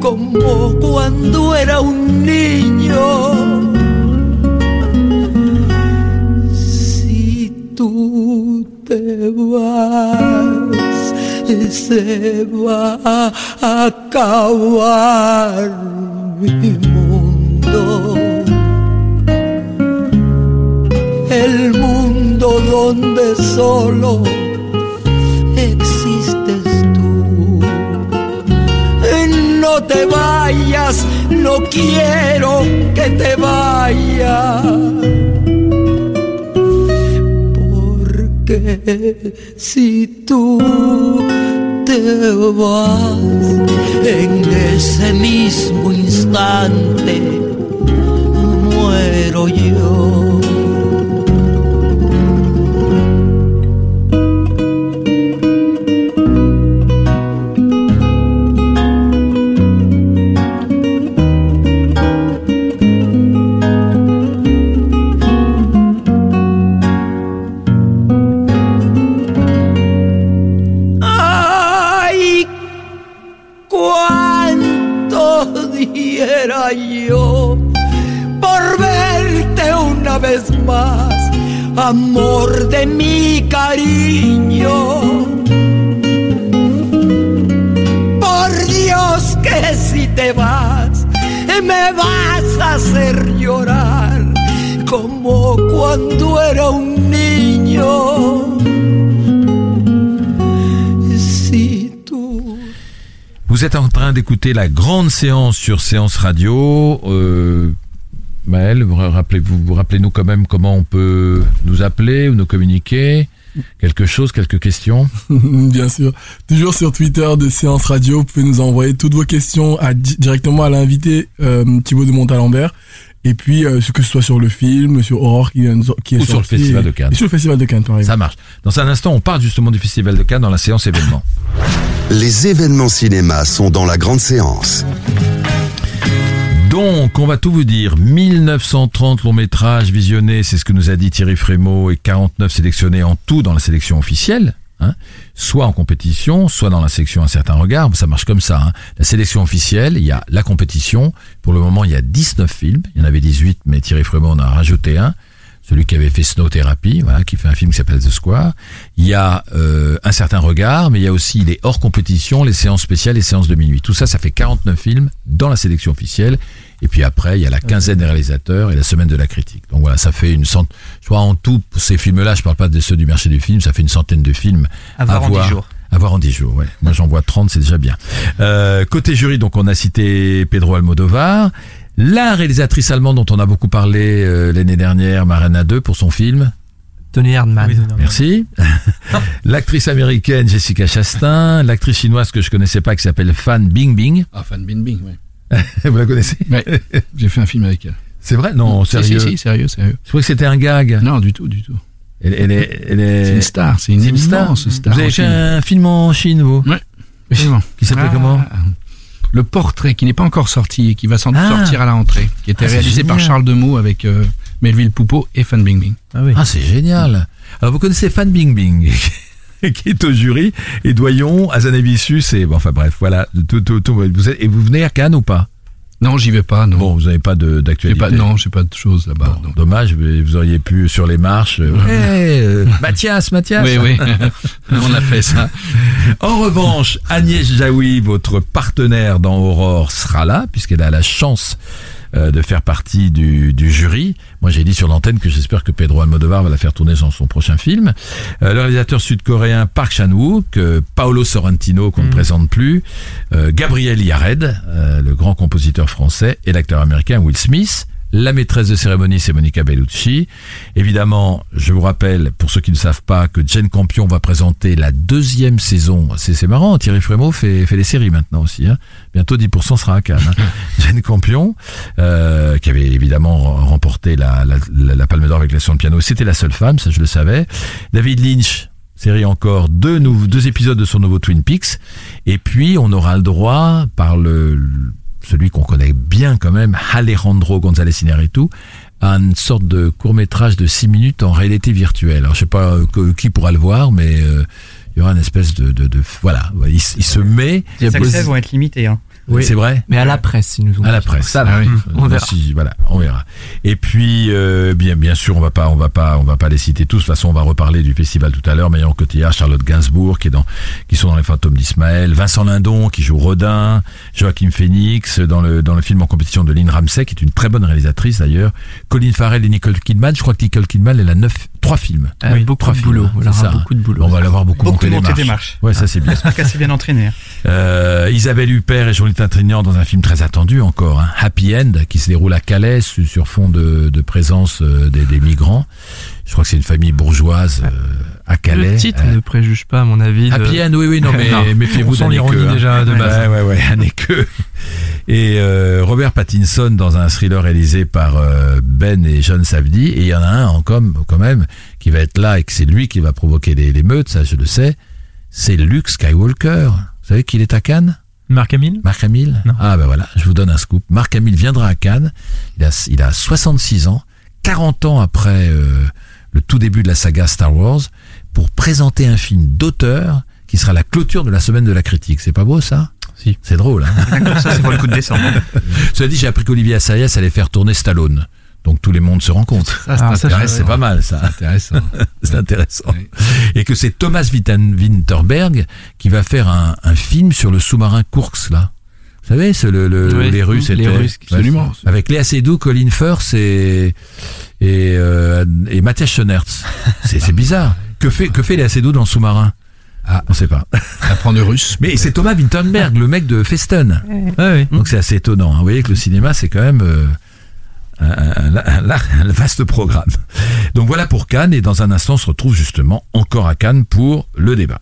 como cuando era un niño. Se va a acabar mi mundo. El mundo donde solo existes tú. No te vayas, no quiero que te vayas. Porque si tú vas en ese mismo instante, muero yo. Êtes en train d'écouter la grande séance sur Séance Radio. Euh, Maël, vous rappelez-vous, vous rappelez-nous quand même comment on peut nous appeler ou nous communiquer Quelque chose, quelques questions Bien sûr. Toujours sur Twitter de Séance Radio, vous pouvez nous envoyer toutes vos questions directement à l'invité euh, Thibaut de Montalembert. Et puis, euh, que ce soit sur le film, sur Aurore qui, est Ou sur le Festival et- de Cannes. Et sur le Festival de Cannes, par exemple. Ça marche. Dans un instant, on parle justement du Festival de Cannes dans la séance événement. Les événements cinéma sont dans la grande séance. Donc, on va tout vous dire. 1930 longs métrages visionnés, c'est ce que nous a dit Thierry Frémaux, et 49 sélectionnés en tout dans la sélection officielle. Hein. soit en compétition, soit dans la sélection un certain regard. Ça marche comme ça. hein. La sélection officielle, il y a la compétition. Pour le moment, il y a 19 films. Il y en avait 18, mais Thierry Frémaux en a rajouté un. Celui qui avait fait Snow Therapy, voilà, qui fait un film qui s'appelle The Square. Il y a euh, un certain regard, mais il y a aussi les hors compétition, les séances spéciales, les séances de minuit. Tout ça, ça fait 49 films dans la sélection officielle. Et puis après, il y a la quinzaine des réalisateurs et la semaine de la critique. Donc voilà, ça fait une centaine. Je crois en tout, ces films-là, je parle pas de ceux du marché du film, ça fait une centaine de films À voir en 10 jours. à voir en 10 jours, ouais. Moi, j'en vois 30, c'est déjà bien. Euh, côté jury, donc, on a cité Pedro Almodovar. La réalisatrice allemande dont on a beaucoup parlé euh, l'année dernière, Marina 2, pour son film. Tony Erdmann. Merci. L'actrice américaine Jessica Chastain. L'actrice chinoise que je connaissais pas qui s'appelle Fan Bingbing. Ah, Fan Bingbing, ouais. Vous la connaissez Ouais. J'ai fait un film avec elle. C'est vrai Non, Si, sérieux. Si, si, sérieux, sérieux. Je crois que c'était un gag. Non, du tout, du tout. Elle, elle est, elle est... C'est une star, c'est une une star. star. Vous avez fait un film en Chine, vous Ouais. Effectivement. Qui s'appelait Ah, comment Le portrait qui n'est pas encore sorti et qui va sans doute Ah. sortir à la rentrée, qui était Ah, réalisé par. Charles Demou avec euh, Melville Poupeau et Fan Bingbing. Ah oui. Ah, c'est génial. Alors, vous connaissez Fan Bingbing? qui est au jury, et Doyon, Azanavicius, et bon, enfin bref, voilà. Tout, tout, tout, vous êtes- et vous venez à Cannes ou pas? Non, j'y vais pas, non. Bon, vous n'avez pas d'actualité. pas, non, j'ai pas de choses là-bas. Bon, dommage, vous auriez pu sur les marches. euh, Ouais, euh, Mathias, Mathias. Oui, oui. On a fait ça. En revanche, Agnès Jaoui, votre partenaire dans Aurore, sera là, puisqu'elle a la chance euh, de faire partie du, du jury. Moi, j'ai dit sur l'antenne que j'espère que Pedro Almodovar va la faire tourner dans son prochain film. Euh, le réalisateur sud-coréen Park Chan-wook, euh, Paolo Sorrentino, qu'on ne présente plus, euh, Gabriel Yared, euh, le grand compositeur français, et l'acteur américain Will Smith. La maîtresse de cérémonie, c'est Monica Bellucci. Évidemment, je vous rappelle, pour ceux qui ne savent pas, que Jane Campion va présenter la deuxième saison. C'est marrant, Thierry Frémaux fait, fait les séries maintenant aussi. Hein. Bientôt 10% sera à Cannes. Hein. Jane Campion, euh, qui avait évidemment remporté la, la, la, la Palme d'Or avec la de piano. C'était la seule femme, ça je le savais. David Lynch, série encore, deux, deux épisodes de son nouveau Twin Peaks. Et puis, on aura le droit, par le, celui qu'on connaît bien quand même, Alejandro González Inarritu, à une sorte de court métrage de 6 minutes en réalité virtuelle. Alors je sais pas euh, que- qui pourra le voir, mais euh, il y aura une espèce de, de, de- voilà, il, il se met. Les accès vont être limités. Hein. Oui. C'est vrai. Mais à la presse, ils nous ont À la dit. presse. Ça va. Ah oui. On verra. si, voilà, on verra. Et puis, euh, bien, bien sûr, on va pas, on va pas, on va pas les citer tous. De toute façon, on va reparler du festival tout à l'heure. Marion Cotillard, Charlotte Gainsbourg, qui est dans, qui sont dans les fantômes d'Ismaël, Vincent Lindon, qui joue Rodin, Joachim Phoenix, dans le, dans le film en compétition de Lynn Ramsey, qui est une très bonne réalisatrice d'ailleurs. Colin Farrell et Nicole Kidman. Je crois que Nicole Kidman, elle a neuf, trois films. Euh, Oui, beaucoup trois de films, boulot. hein, On ça, hein. beaucoup de boulot. On va l'avoir beaucoup, Beaucoup monté les monter marches. des marches. Ouais, ça c'est bien. J'espère qu'elle s'est bien entraînée. Euh, Isabelle Huppert et Jonathan Trignan dans un film très attendu encore, hein, Happy End, qui se déroule à Calais su- sur fond de, de présence euh, des, des migrants. Je crois que c'est une famille bourgeoise euh, à Calais. Le titre ne préjuge pas, à mon avis. de- Happy End, oui, oui, non, mais méfiez-vous équeux, hein. déjà de base. Ouais, ouais, ouais, un équeux. Et euh, Robert Pattinson dans un thriller réalisé par euh, Ben et John Savdi. Et il y en a un en com, quand même qui va être là et que c'est lui qui va provoquer les- l'émeute, ça je le sais. C'est Luke Skywalker. Vous savez qu'il est à Cannes? Marc Hamill Marc Hamill Non. Ah ben voilà, je vous donne un scoop. Marc Hamill viendra à Cannes. Il a, il a 66 ans, 40 ans après euh, le tout début de la saga Star Wars, pour présenter un film d'auteur qui sera la clôture de la semaine de la critique. C'est pas beau ça? Si. C'est drôle. Hein ça, c'est pour le coup de décembre. Cela dit, j'ai appris qu'Olivier Assayas allait faire tourner Stallone. Donc tout les mondes se rencontrent. Ça, c'est Ah, c'est pas mal ça. intéressant. C'est intéressant. Oui. Et que c'est Thomas Winterberg qui va faire un, un film sur le sous-marin Kursk là. Vous savez, c'est le, le- Oui, les Russes les Russes Absolument. avec Léa Seydoux, Colin Firth et et, euh, et Mathias Schoenertz. C'est c'est bizarre. Que fait que fait Léa Seydoux dans le sous-marin? Ah. on sait pas. Apprendre le russe. Mais c'est Thomas Winterberg, le mec de Festen. Ouais, ouais. Donc c'est assez étonnant. hein. Vous voyez que le cinéma, c'est quand même euh, un, un- un- un- un vaste programme. Donc voilà pour Cannes, et dans un instant, on se retrouve justement encore à Cannes pour le débat.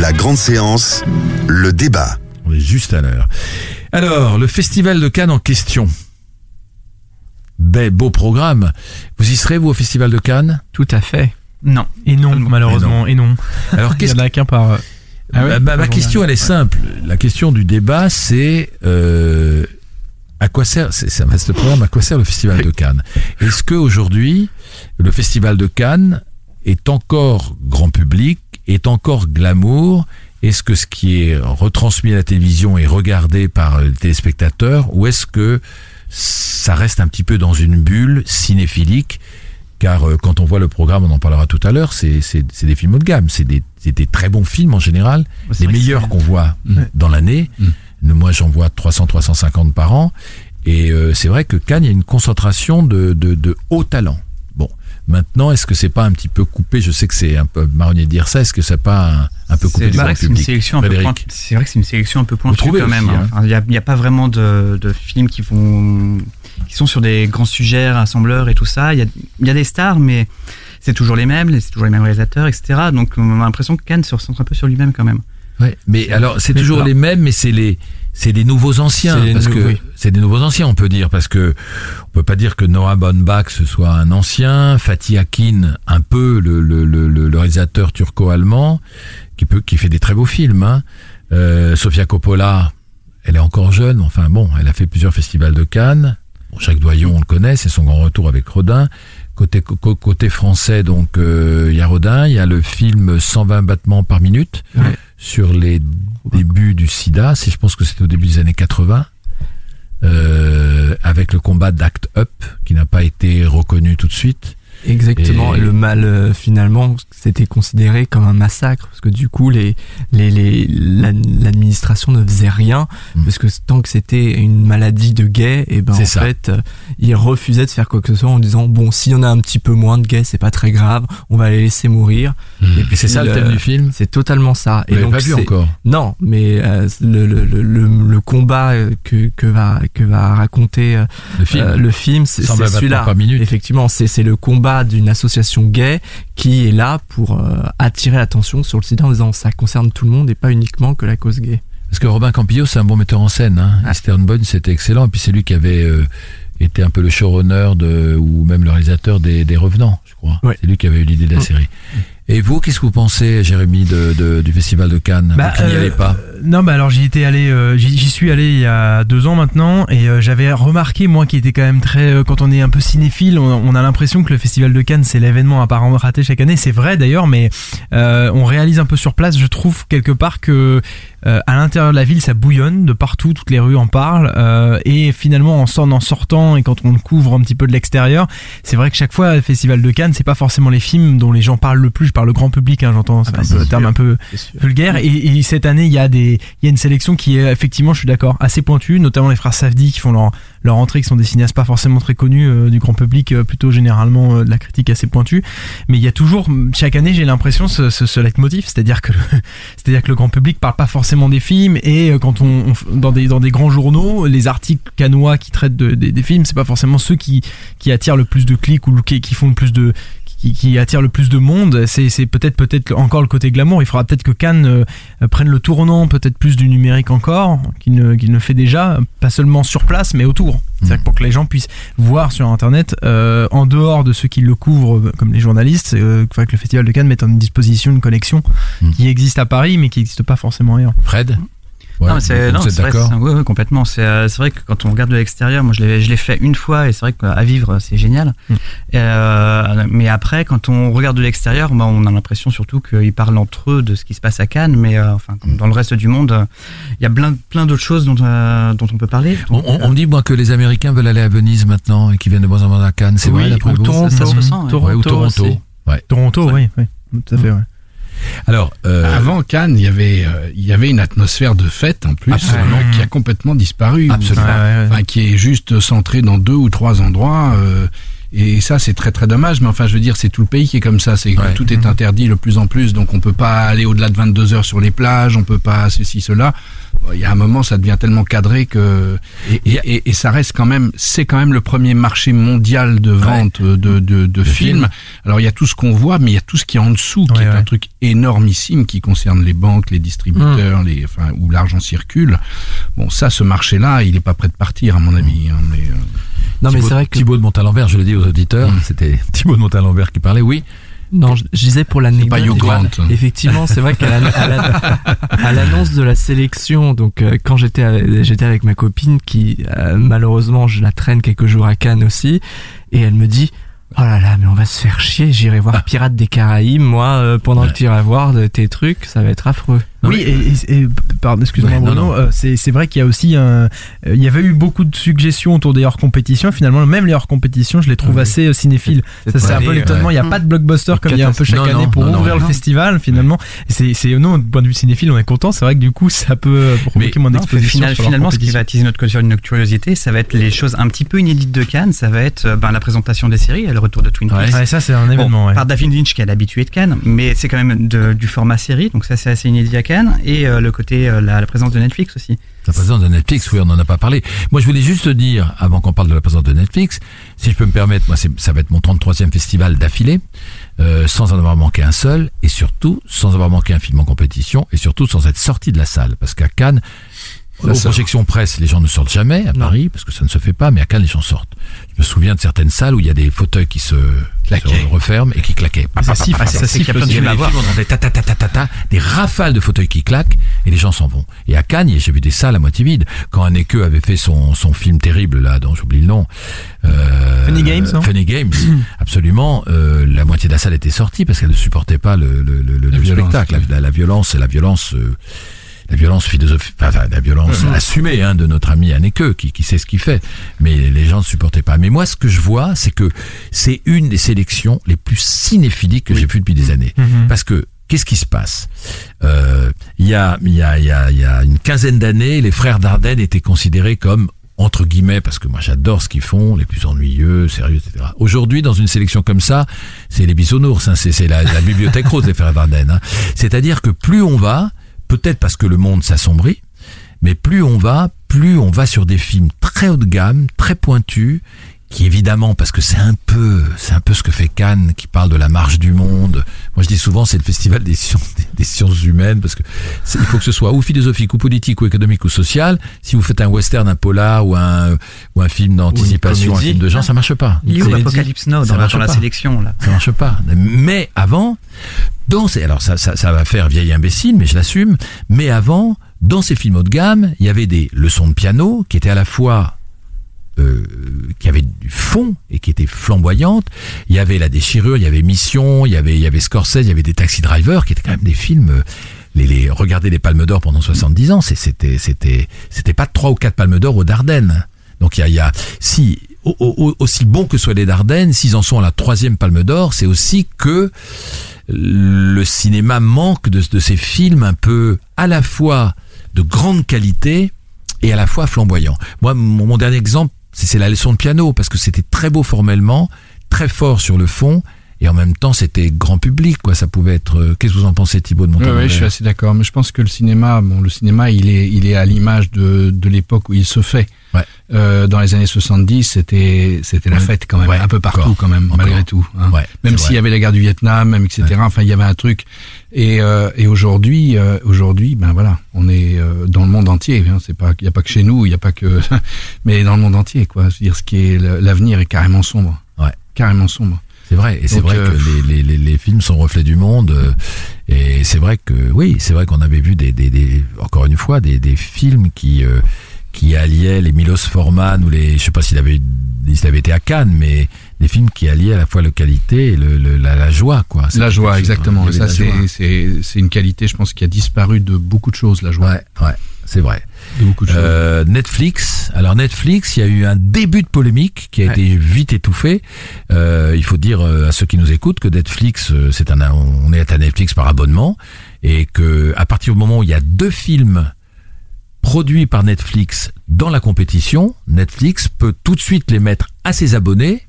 La grande séance, le débat. On est juste à l'heure. Alors, le festival de Cannes en question. Ben, beau programme. Vous y serez, vous, au festival de Cannes? Tout à fait. Non. Et non, malheureusement, et non. Alors, Il qu'est-ce en a qu'un par. euh, Ah ouais Bah, bah, ma question, elle est simple. La question du débat, c'est euh, à quoi sert C'est c'est un vaste programme. À quoi sert le festival de Cannes? Est-ce que aujourd'hui, le festival de Cannes est encore grand public, est encore glamour? Est-ce que ce qui est retransmis à la télévision est regardé par les téléspectateurs, ou est-ce que ça reste un petit peu dans une bulle cinéphilique? Car euh, quand on voit le programme, on en parlera tout à l'heure, c'est des films haut de gamme, c'est des, des très bons films en général, les meilleurs qu'on voit dans l'année. Mm. Moi, j'en vois 300-350 par an. Et euh, c'est vrai que Cannes, il y a une concentration de, de, de hauts talents. Bon, maintenant, est-ce que c'est pas un petit peu coupé? Je sais que c'est un peu marronnier de dire ça. Est-ce que c'est pas un, un peu coupé du public? C'est vrai que c'est une sélection un peu pointue quand même. aussi, hein. hein. Il n'y a, pas vraiment de, de films qui vont qui sont sur des grands sujets, rassembleurs et tout ça. Il y a, il y a des stars, mais c'est toujours les mêmes, c'est toujours les mêmes réalisateurs, etc. Donc on a l'impression que Cannes se recentre un peu sur lui-même quand même. Ouais, mais alors c'est toujours les mêmes, mais c'est les c'est des nouveaux anciens parce que oui. c'est des nouveaux anciens, on peut dire parce que on peut pas dire que Noah Baumbach ce soit un ancien, Fatih Akin un peu le le, le, le- réalisateur turco-allemand qui peut qui fait des très beaux films. Hein. Euh, Sofia Coppola, elle est encore jeune, enfin bon, elle a fait plusieurs festivals de Cannes. Bon, Jacques Doyon, on le connaît, c'est son grand retour avec Rodin. Côté côté français, donc euh, il y a Rodin, il y a le film 120 battements par minute Ouais. Sur les débuts du SIDA. C'est, je pense que c'était au début des années 80, euh, avec le combat d'Act Up qui n'a pas été reconnu tout de suite. Exactement. Et- Et le mal, euh, finalement, c'était considéré comme un massacre parce que du coup, les, les, les, la- l'administration ne faisait rien Mm. parce que tant que c'était une maladie de gays, et ben C'est en ça. fait, euh, ils refusaient de faire quoi que ce soit en disant bon, s'il y en a un petit peu moins de gays, c'est pas très grave, on va les laisser mourir. Et c'est ça le le- thème du film? C'est totalement ça. Vous l'avez pas vu encore? Non, mais euh, le, le, le, combat euh, que, que va que va raconter euh, Le film. euh, le film, c'est 120 c'est celui-là. Effectivement, c'est c'est le combat d'une association gay qui est là pour euh, attirer l'attention sur le sida en disant ça concerne tout le monde et pas uniquement que la cause gay. Parce que Robin Campillo, c'est un bon metteur en scène. Hein. Eastern Bourne, c'était excellent. Et puis c'est lui qui avait euh, été un peu le showrunner de, ou même le réalisateur des, des Revenants, je crois. C'est lui qui avait eu l'idée de la série. Et vous, qu'est-ce que vous pensez, Jérémy, de, de- du Festival de Cannes Bah, Vous n'y euh, allez pas Non, bah alors j'y étais allé, euh, j'y suis allé il y a deux ans maintenant, et euh, j'avais remarqué moi qui était quand même très, euh, quand on est un peu cinéphile, on, on a l'impression que le Festival de Cannes c'est l'événement apparemment raté chaque année. C'est vrai d'ailleurs, mais euh, on réalise un peu sur place. Je trouve quelque part que euh, à l'intérieur de la ville ça bouillonne de partout, toutes les rues en parlent, euh, et finalement en sortant, en sortant et quand on le couvre un petit peu de l'extérieur, c'est vrai que chaque fois le Festival de Cannes c'est pas forcément les films dont les gens parlent le plus. Je parle le grand public, hein, j'entends, c'est bah, un c'est terme un peu vulgaire. Et, et cette année il y a des il y a une sélection qui est effectivement je suis d'accord assez pointue notamment les frères Safdie qui font leur leur entrée qui sont des cinéastes pas forcément très connus euh, du grand public euh, plutôt généralement euh, de la critique assez pointue. Mais il y a toujours chaque année j'ai l'impression ce, ce, ce leitmotiv c'est-à-dire que c'est-à-dire que le grand public parle pas forcément des films et quand on, dans des dans des grands journaux les articles canois qui traitent de- des- des films c'est pas forcément ceux qui qui attirent le plus de clics ou qui, qui font le plus de qui, qui attire le plus de monde, c'est peut-être peut-être encore le côté glamour. Il faudra peut-être que Cannes euh, prenne le tournant, peut-être plus du numérique encore, qu'il ne, fait déjà, pas seulement sur place, mais autour. C'est-à-dire que pour que les gens puissent voir sur Internet, euh, en dehors de ceux qui le couvrent, euh, comme les journalistes, euh, il faudrait que le Festival de Cannes mette en disposition une collection Mm. qui existe à Paris, mais qui n'existe pas forcément ailleurs. Fred? Ouais, c'est d'accord ouais, complètement. C'est euh, c'est vrai que quand on regarde de l'extérieur, moi je l'ai fait une fois et c'est vrai qu'à vivre c'est génial. Hmm. Euh, mais après, quand on regarde de l'extérieur, bah, on a l'impression surtout qu'ils parlent entre eux de ce qui se passe à Cannes, mais euh, enfin comme dans le reste du monde, euh, il y a plein plein d'autres choses dont euh, dont on peut parler. On, Donc, on- on me dit moi que les Américains veulent aller à Venise maintenant et qu'ils viennent de moins en moins à Cannes. C'est Oui, vrai d'après ou vous Toronto. ça se ressent, ouais. Ouais, ou Toronto. Toronto, oui, oui, tout à fait. Ouais. Alors, euh, Avant Cannes, il y avait euh, il y avait une atmosphère de fête en plus Absolument. euh, qui a complètement disparu. Absolument. Enfin, qui est juste centré dans deux ou trois endroits. euh, et ça, c'est très très dommage. Mais enfin, je veux dire, c'est tout le pays qui est comme ça. C'est que Ouais. tout est interdit de plus en plus. Donc, on peut pas aller au-delà de 22 heures sur les plages. On peut pas ceci, cela. Il y a un moment, ça devient tellement cadré que et, et, et- et ça reste quand même, c'est quand même le premier marché mondial de vente de, de, de, De films. Alors, il y a tout ce qu'on voit, mais il y a tout ce qui est en dessous, qui Ouais, est un truc énormissime qui concerne les banques, les distributeurs, les, enfin, où l'argent circule. Bon, ça, ce marché-là, il est pas prêt de partir, à mon avis. hein, mais, euh, Non, mais c'est vrai que Thibaut de Montalembert, je le dis aux auditeurs, Mm. c'était Thibaut de Montalembert qui parlait, oui. Non, je, je disais pour l'anecdote. pas Hugh Grant. Effectivement, c'est vrai qu'à l'annonce de la sélection, donc euh, quand j'étais avec- j'étais avec ma copine qui euh, malheureusement je la traîne quelques jours à Cannes aussi, et elle me dit. Oh là là, mais on va se faire chier, j'irai voir Pirates des Caraïbes, moi, euh, pendant Ouais. que tu iras voir de tes trucs, ça va être affreux. Oui, et, et- et- pardon, excuse-moi Ouais, Bruno, euh, c'est vrai qu'il y a aussi un, euh, il y avait eu beaucoup de suggestions autour des hors compétitions. Finalement, même les hors compétitions, je les trouve assez euh, cinéphiles. Ça c'est un peu l'étonnement. Il n'y a ouais. pas de blockbuster comme il y a un peu chaque Non, année pour non, non, ouvrir le festival. Finalement, Et c'est non, du point de vue cinéphile, on est content. C'est vrai que du coup, ça peut euh, provoquer moins d'exposition. final- finalement, ce qui va attiser notre, sur notre curiosité, ça va être les choses un petit peu inédites de Cannes. Ça va être ben, la présentation des séries et le retour de Twin Peaks. Ouais, ça c'est un événement. ouais. Par David Lynch qui est l'habitué de Cannes, mais c'est quand même du format série, donc ça c'est assez inédit à Cannes. Et euh, le côté, euh, la, la présence de Netflix aussi. La présence de Netflix, oui, on n'en a pas parlé. Moi, je voulais juste dire, avant qu'on parle de la présence de Netflix, si je peux me permettre, moi, ça va être mon 33e festival d'affilée, euh, sans en avoir manqué un seul, et surtout, sans avoir manqué un film en compétition, et surtout sans être sorti de la salle. Parce qu'à Cannes, aux projections presse, les gens ne sortent jamais, à Paris, parce que ça ne se fait pas, mais à Cannes, les gens sortent. Je me souviens de certaines salles où il y a des fauteuils qui se, qui se referment et qui claquaient. Ça siffle, ça c'est- c'est qu'il y a siffle plein de aussi. films à voir. On entendait ta ta ta ta ta des rafales de fauteuils qui claquent et les gens s'en vont. Et à Cannes, j'ai vu des salles à moitié vides. Quand Haneke avait fait son, son film terrible là, dont j'oublie le nom, euh, Funny Games, non Funny Games, absolument. euh, la moitié de la salle était sortie parce qu'elle ne supportait pas le, le, le, le- La le violence, spectacle, la, la, violence, la violence. euh, la violence philosophique, enfin, la violence assumée hein, de notre ami Haneke, qui, qui sait ce qu'il fait, mais les gens ne supportaient pas. Mais moi, ce que je vois, c'est que c'est une des sélections les plus cinéphiliques que j'ai vues depuis des années. Mhm. Parce que qu'est-ce qui se passe? Euh, Il y, a, il y, a, il y, a, y a une quinzaine d'années, les frères Dardenne étaient considérés comme entre guillemets, parce que moi j'adore ce qu'ils font, les plus ennuyeux, sérieux, etc. Aujourd'hui, dans une sélection comme ça, c'est les bisounours, hein, c'est c'est la, la bibliothèque rose des frères Dardenne. Hein. C'est-à-dire que plus on va, peut-être parce que le monde s'assombrit, mais plus on va, plus on va sur des films très haut de gamme, très pointus, qui évidemment, parce que c'est un peu, c'est un peu ce que fait Cannes, qui parle de la marche du monde. Moi, je dis souvent, c'est le festival des sciences, des, sciences humaines, parce que il faut que ce soit ou philosophique, ou politique, ou économique, ou social. Si vous faites un western, un polar, ou un, ou un film d'anticipation, un film de genre, ça marche pas. Il est où. Apocalypse Now Ça dans, la- dans sélection là Ça marche pas. Mais avant, dans ces, alors ça, ça, ça va faire vieille imbécile, mais je l'assume. Mais avant, dans ces films haut de gamme, il y avait des leçons de piano qui étaient à la fois euh, qui avaient du fond et qui étaient flamboyantes. Il y avait la déchirure, il y avait Mission, il y avait, il y avait Scorsese, il y avait des Taxi Drivers qui étaient quand même des films. euh, Les, les regarder les Palmes d'Or pendant 70 ans, c'était c'était c'était pas trois ou quatre Palmes d'Or aux Dardennes. Donc il y a, si au- au- aussi bon que soient les Dardennes, s'ils en sont à la troisième Palme d'Or, c'est aussi que le cinéma manque de, ces films un peu à la fois de grande qualité et à la fois flamboyants. Moi, mon dernier exemple, c'est la leçon de piano, parce que c'était très beau formellement, très fort sur le fond, et en même temps, c'était grand public, quoi. Ça pouvait être. euh, Qu'est-ce que vous en pensez, Thibaut de Oui, Montalembert je suis assez d'accord. Mais je pense que le cinéma, bon, le cinéma, il est, il est à l'image de, de l'époque où il se fait. Ouais. Euh, dans les années 70, c'était, c'était la fête quand même, Ouais, un peu partout encore. quand même, Encore. malgré tout. hein. Ouais, même s'il y avait la guerre du Vietnam, même etc. Enfin, il y avait un truc. Et, euh, et aujourd'hui, euh, aujourd'hui, ben voilà, on est euh, dans le monde entier. Hein. C'est pas, il y a pas que chez nous, il y a pas que, mais dans le monde entier, quoi. Je veux dire, ce qui est l'avenir est carrément sombre. Ouais. Carrément sombre. C'est vrai, et c'est vrai euh, que les, les, les, les films sont reflets du monde. euh, Et c'est vrai que oui, c'est vrai qu'on avait vu des, des, des encore une fois des, des films qui euh, qui alliaient les Milos Forman ou les je sais pas s'il avait s'il avait été à Cannes, mais des films qui alliaient à la fois la qualité et le, le- la, la joie quoi. La joie, chose, exactement. il avait ça, c'est, c'est, c'est une qualité, je pense, qui a disparu de beaucoup de choses, la joie. Ouais, ouais, c'est vrai. De beaucoup de choses. Euh, Netflix. Alors Netflix, il y a eu un début de polémique qui a Ouais. été vite étouffé. Euh, il faut dire euh, à ceux qui nous écoutent que Netflix, euh, c'est un, on est à Netflix par abonnement et que à partir du moment où il y a deux films produits par Netflix dans la compétition, Netflix peut tout de suite les mettre à ses abonnés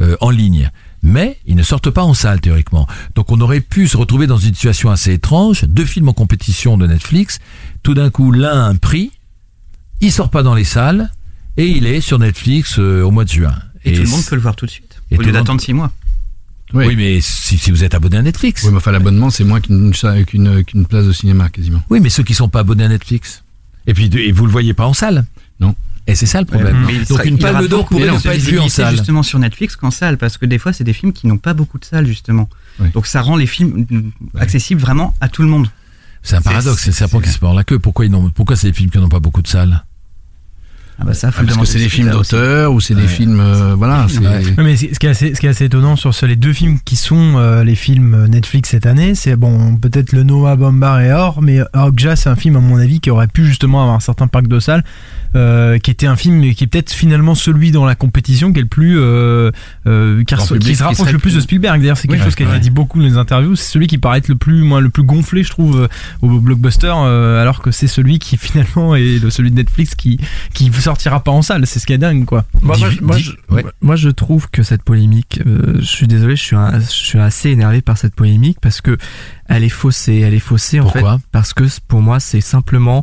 euh, en ligne. Mais ils ne sortent pas en salle théoriquement. Donc on aurait pu se retrouver dans une situation assez étrange. Deux films en compétition de Netflix. Tout d'un coup, l'un a un prix, il sort pas dans les salles et il est sur Netflix euh, au mois de juin. Et, tout le monde peut le voir tout de suite. et au tout lieu d'attendre six mois. Oui. Oui, mais si, si vous êtes abonné à Netflix. Oui, mais enfin, l'abonnement, c'est moins qu'une, place de cinéma, quasiment. Oui, mais ceux qui sont pas abonnés à Netflix. Et puis et vous le voyez pas en salle. Non? Et c'est ça le problème. Donc une palme d'or pourrait ne pas être vue en salle. justement sur Netflix qu'en salle parce que des fois c'est des films qui n'ont pas beaucoup de salles justement. Oui. Donc ça rend les films mm, accessibles vraiment à tout le monde. C'est un paradoxe, c'est le serpent qui se mord la queue. Pourquoi ils n'ont, pourquoi c'est des films qui n'ont pas beaucoup de salles? Ah bah ça faut Ah, parce que c'est des films d'auteur ou c'est des films, euh, voilà, c'est, Ouais. Ouais, mais ce qui est assez, ce qui est assez étonnant sur ce- les deux films qui sont euh, les films Netflix cette année, c'est bon, peut-être le Noah Bombard et Or, mais Okja, c'est un film à mon avis qui aurait pu justement avoir un certain parc de salles, euh, qui était un film qui est peut-être finalement celui dans la compétition qui est le plus, euh, euh, qui, public, se rapproche le plus de Spielberg. D'ailleurs, c'est quelque chose qui a ouais. été dit beaucoup dans les interviews. C'est celui qui paraît être le plus, moins le plus gonflé, je trouve, euh, au blockbuster, euh, alors que c'est celui qui finalement est le, celui de Netflix qui qui sortira pas en salle. C'est ce qui est dingue, quoi. Moi, je, ouais. moi, je trouve que cette polémique, euh, je suis désolé, je suis, un- je suis assez énervé par cette polémique parce que elle est faussée. Elle est faussée en fait parce que pour moi c'est simplement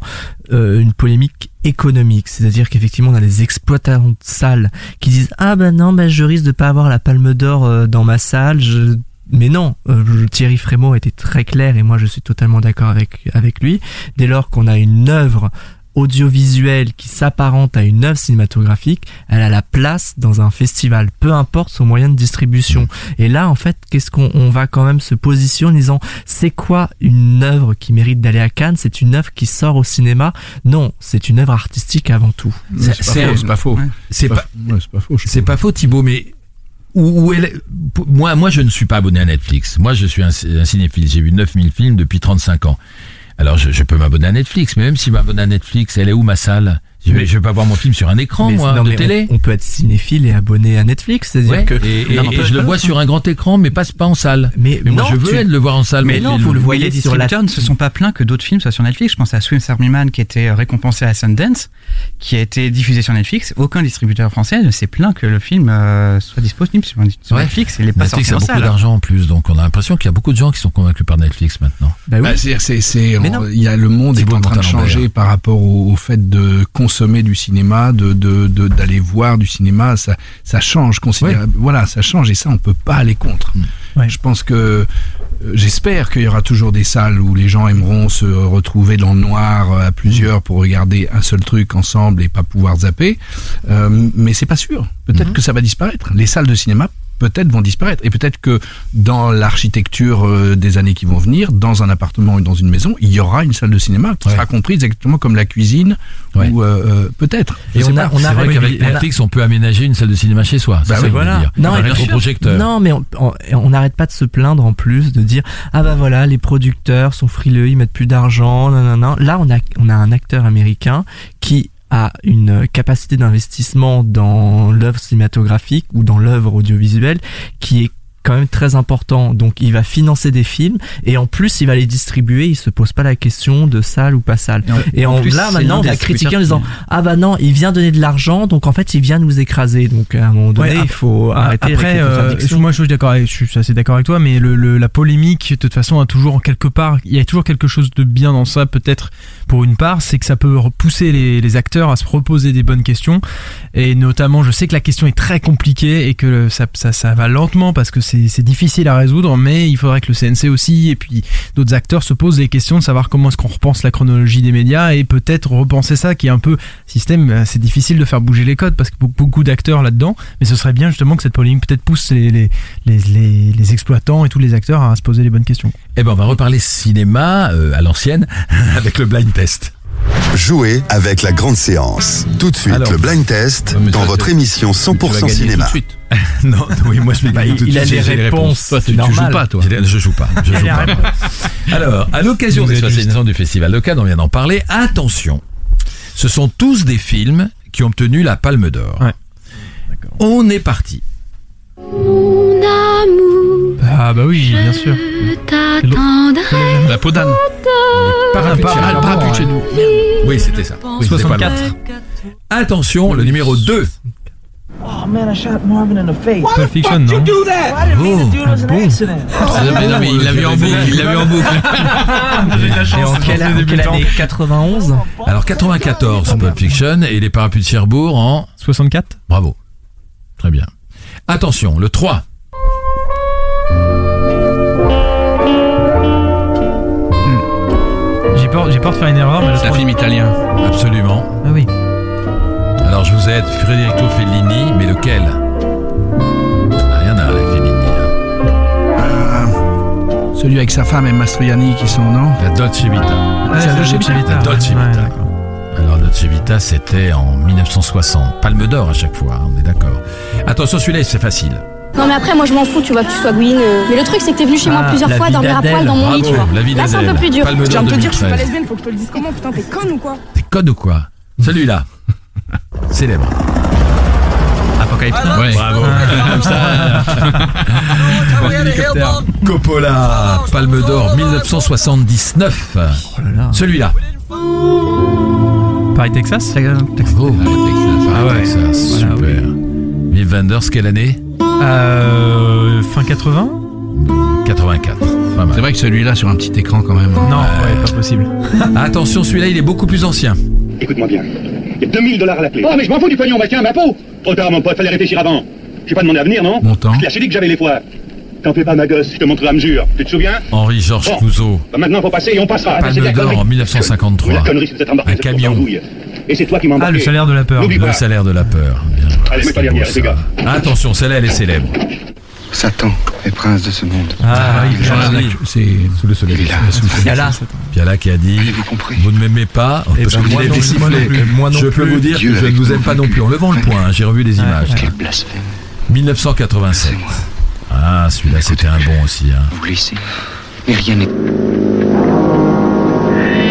euh, une polémique économique, c'est-à-dire qu'effectivement on a les exploitants de salles qui disent ah ben non ben je risque de pas avoir la Palme d'Or euh, dans ma salle. Je... Mais non, euh, Thierry Frémaux était très clair et moi je suis totalement d'accord avec avec lui. Dès lors qu'on a une œuvre audiovisuelle qui s'apparente à une œuvre cinématographique, elle a la place dans un festival, peu importe son moyen de distribution. Et là, en fait, qu'est-ce qu'on on va quand même se positionner en disant, c'est quoi une œuvre qui mérite d'aller à Cannes? C'est une œuvre qui sort au cinéma? Non, c'est une œuvre artistique avant tout. c'est, C'est- pas c'est- faux, c'est pas faux. Ouais. C'est pas, faux. je c'est trouve. pas faux, Thibaut, mais où, où est le- pour- moi, moi, je ne suis pas abonné à Netflix. Moi, je suis un, un cinéphile. J'ai vu 9000 films depuis 35 ans. Alors, je, peux m'abonner à Netflix, mais même si je à Netflix, elle est où ma salle? Je vais, je vais pas voir mon film sur un écran, Mais- moi, non, de télé. On, on peut être cinéphile et abonné à Netflix, c'est-à-dire Ouais, que et, et- Non, et mais je le vois sur un grand écran, mais pas, pas en salle. mais, Mais moi, non, je veux tu- être le voir en salle. Mais non, vous le voyez les sur la distributeurs ne se sont pas plaints que d'autres films soient sur Netflix. Je pense à Swim Army Man qui était récompensé à Sundance, qui a été diffusé sur Netflix. Aucun distributeur français ne s'est plaint que le film euh, soit disponible sur, sur Ouais. Netflix. et Il n'est pas Netflix sorti a en beaucoup d'argent en plus, donc on a l'impression qu'il y a beaucoup de gens qui sont convaincus par Netflix maintenant. Bah oui. Bah, c'est, il y a le monde est en train de changer par rapport au, au fait de consommer du cinéma, de, de, de- d'aller voir du cinéma. Ça, ça change considérablement. Voilà, ça change et ça, on peut pas aller contre. Ouais. Je pense que euh, j'espère qu'il y aura toujours des salles où les gens aimeront se retrouver dans le noir euh, à plusieurs pour regarder un seul truc ensemble et pas pouvoir zapper. Euh, mais c'est pas sûr. Peut-être que ça va disparaître. Les salles de cinéma peut-être vont disparaître et peut-être que dans l'architecture euh, des années qui vont venir, dans un appartement ou dans une maison, il y aura une salle de cinéma qui Ouais. sera comprise exactement comme la cuisine Ouais. ou euh, euh, peut-être. Et on a, on a vrai qu'avec on Netflix, on peut aménager une salle de cinéma chez soi. Bah c'est ça oui, voilà. dire. Non, projecteur. Non, mais on- on on n'arrête pas de se plaindre en plus de dire ah bah voilà les producteurs sont frileux, ils mettent plus d'argent, non non non. Là on a on a un acteur américain qui a une capacité d'investissement dans l'œuvre cinématographique ou dans l'œuvre audiovisuelle qui est quand même très important. Donc il va financer des films et en plus il va les distribuer. Il se pose pas la question de salle ou pas salle. Et en, plus, là maintenant on va critiquer en disant ah bah non il vient donner de l'argent donc en fait il vient nous écraser. Donc à un moment donné Ouais, il faut arrêter Après, euh, moi je suis d'accord, je suis assez d'accord avec toi, mais le, le- la polémique, de toute façon, a toujours quelque part, il y a toujours quelque chose de bien dans ça, peut-être pour une part, c'est que ça peut pousser les, acteurs à se reposer des bonnes questions. Et notamment, je sais que la question est très compliquée et que ça, va lentement parce que c'est difficile à résoudre, mais il faudrait que le CNC aussi et puis d'autres acteurs se posent des questions de savoir comment est-ce qu'on repense la chronologie des médias et peut-être repenser ça qui est un peu système, euh, c'est difficile de faire bouger les codes parce que beaucoup- beaucoup d'acteurs là-dedans, mais ce serait bien justement que cette polémique peut-être pousse les exploitants et tous les acteurs à se poser les bonnes questions. Eh ben, on va reparler cinéma euh, à l'ancienne avec le blind test. Jouez avec la grande séance. Tout de suite, Alors. le blind test dans ça, votre émission Tu vas 100% gagner tout cinéma. de suite. non, oui, moi je vais gagner Bah, tout de il a les réponses, Toi, tu, tu normal. joues pas, toi. Je joue pas. Je joue pas. Alors, à l'occasion des êtes 60 ans du festival de Cannes, on vient d'en parler. Attention, ce sont tous des films qui ont obtenu la Palme d'Or. Ouais. On est parti. Mon amour, Ah bah oui, bien sûr. je. La peau d'âne. Parapluie de Ah, chez nous. Oui, c'était ça. Oui, c'était pas loin. 64. Attention, le numéro 2. Oh man, I shot Marvin in the face. Pulp Fiction, non do that? I didn't mean to do it. It was an accident? mais non, mais il l'a vu en boucle. Il l'a vu en boucle. Et en quelle, en quelle année? 91 Alors 94, Pulp Fiction et les parapluies de Cherbourg en 64 Bravo. Très bien. Attention, le 3. Peur, j'ai peur de faire une erreur, mais le C'est un film italien. Absolument. Ah oui. Alors je vous aide, Federico Fellini, mais lequel? Ah, Il y en a, les Fellini. hein. Euh, celui avec sa femme et Mastroianni qui sont, non? La Dolce Vita. Ah, c'est la Dolce Vita. La Dolce ouais, Vita. d'accord. Alors Dolce Vita, c'était en 1960. Palme d'or à chaque fois, hein, on est d'accord. Attention, celui-là, c'est facile. Non mais après moi je m'en fous tu vois que tu sois Gwyn euh. Mais le truc c'est que t'es venu chez moi Ah, plusieurs fois dormir à poil dans mon lit tu vois Bravo, la vie Là c'est un peu plus dur Palme Je viens de te dire, je suis pas 2013. lesbienne, faut que je te le dise comment Putain, t'es conne ou quoi T'es code ou quoi Celui-là. Célèbre. Apocalypse Now. Ouais. Bravo. Comme ça. Coppola, Palme d'or 1979. Oh là là. Celui-là. Paris, Texas? Bravo. Ah ouais, ça, super. Voilà, Wenders, quelle année? Euh, fin 80 84. Pas mal. C'est vrai que celui-là sur un petit écran quand même. Non, ouais, pas possible. Attention, celui-là, il est beaucoup plus ancien. Écoute-moi bien. Il y a 2000 dollars à la clé. Oh, mais je m'en fous du pognon, bah tiens, ma peau Trop tard, mon pote, fallait réfléchir avant. J'ai pas demandé à venir, non Montant. Je te l'ai dit que j'avais les foires. T'en fais pas, ma gosse, je te montrerai à mesure. Tu te souviens Henri-Georges Bon. Clouzot. Bah maintenant, faut passer et on passera. Palme d'or en 1953. La connerie, c'est Un camion. Et c'est toi qui m'as Ah, le salaire de la peur. Le salaire de la peur. Bien. Allez, C'est les gars. Attention, celle-là, elle est célèbre. Satan est prince de ce monde. Ah, oui, Jean Piala. Lac- C'est Sous le soleil. Il est là. Piala. Piala qui a dit Vous ne m'aimez pas Eh parce ben, que vous moi non- moi non plus. Moi non Je peux vous dire Dieu que je ne vous aime pas non plus. En levant le point, hein, j'ai revu les images. Quel blasphème. 1987. C'est moi. Ah, celui-là, c'était un bon aussi. Hein. Vous laissez. Mais rien n'est.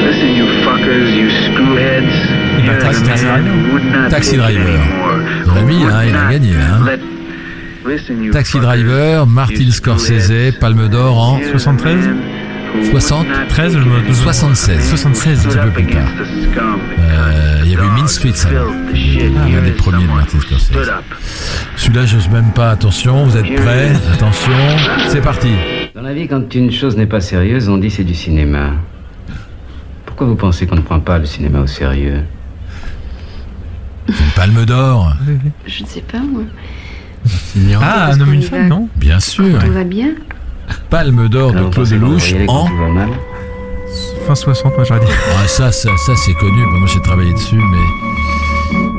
Listen, you fuckers, you screwheads. Eh ben, Taxi Driver. Taxi Driver. Rémi, hein, il a gagné. Hein. Taxi Driver, Martin Scorsese, Palme d'Or en 73 60 13, je me 76. 76. Un petit peu plus tard. Euh, il y avait Mean Streets. L'un des premiers de Martin Scorsese. Celui-là, j'ose même pas. Attention, vous êtes prêts Attention, c'est parti. Dans la vie, quand une chose n'est pas sérieuse, on dit c'est du cinéma. Pourquoi vous pensez qu'on ne prend pas le cinéma au sérieux? Une Palme d'Or, Je ne sais pas moi Ah, un homme, une femme, non bien sûr. Tout va bien Palme d'Or de Claude Lelouch en... Fin 60, moi j'aurais dit. Ah, ça, ça, ça c'est connu. Moi, j'ai travaillé dessus, mais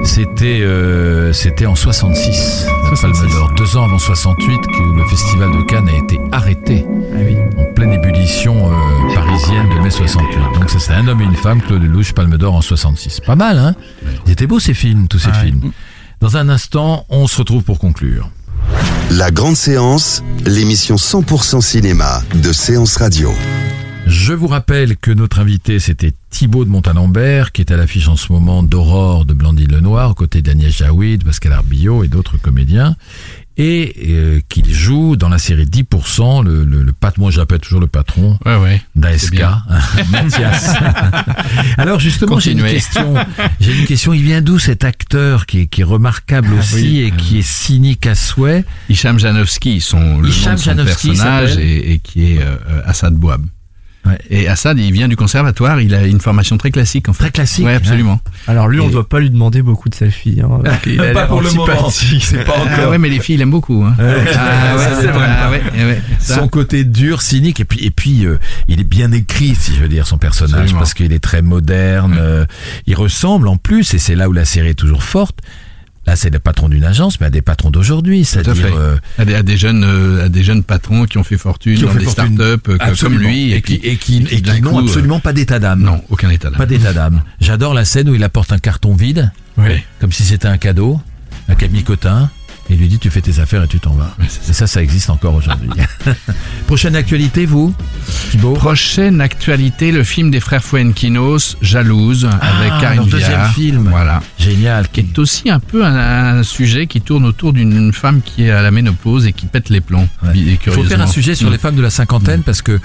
c'était euh, c'était en 66, la 66. Palme d'Or. Deux ans avant 68, que le festival de Cannes a été arrêté Ah oui. en pleine ébullition euh, parisienne de mai 68. Donc ça, c'était un homme et une femme, Claude Lelouch, Palme d'Or en 66. Pas mal, hein? Ils étaient beaux ces films, tous ces Ah ouais. films. Dans un instant, on se retrouve pour conclure. La grande séance, l'émission 100% cinéma de Séance Radio. Je vous rappelle que notre invité, c'était Thibaut de Montalembert, qui est à l'affiche en ce moment d'Aurore de Blandine Lenoir, aux côtés d'Agnès Jaoui, de Pascal Arbillot et d'autres comédiens, et euh, qu'il joue dans la série 10%, le, le, le patron, moi j'appelle toujours le patron Ouais, ouais. d'ASK, bien. Mathias. Alors justement, j'ai une question. J'ai une question. Il vient d'où cet acteur qui est, qui est remarquable aussi oui. et qui est cynique à souhait? Hicham Janowski, son, le Hicham nom de son Janowski personnage et, et qui est euh, euh, Assad Et Assad, il vient du conservatoire, il a une formation très classique en fait. Très classique. Ouais, absolument. Alors lui, on Et- ne doit pas lui demander beaucoup de selfies. Hein. Il a Pas pour le moment. C'est pas Ah encore. ouais, mais les filles, il aime beaucoup. Hein. Ah ouais, vrai. ah ouais. Son côté dur, cynique, et puis et puis euh, il est bien écrit, si je veux dire, son personnage, Absolument. parce qu'il est très moderne. euh, il ressemble en plus, et c'est là où la série est toujours forte. Là, c'est le patron d'une agence, mais à des patrons d'aujourd'hui, à c'est-à-dire fait. euh, à, des, à des jeunes, euh, à des jeunes patrons qui ont fait fortune qui ont dans fait des fortune. startups euh, comme lui et qui et qui, et d'un qui n'ont absolument pas d'état d'âme. Non, aucun état d'âme. Pas d'état d'âme. J'adore la scène où il apporte un carton vide, Oui. comme si c'était un cadeau, un Camille Cotin, et il lui dit tu fais tes affaires et tu t'en vas. Ouais, c'est Et ça, ça existe encore aujourd'hui. Prochaine actualité, vous, Thibaut? Prochaine actualité, le film des frères Fuenquinos, Jalouse, avec Ah, Karine leur deuxième Viard. film. Voilà. Génial. Qui est aussi un peu un, un sujet qui tourne autour d'une femme qui est à la ménopause et qui pète les plombs. Ouais. Il faut faire un sujet sur Mm. les femmes de la cinquantaine parce que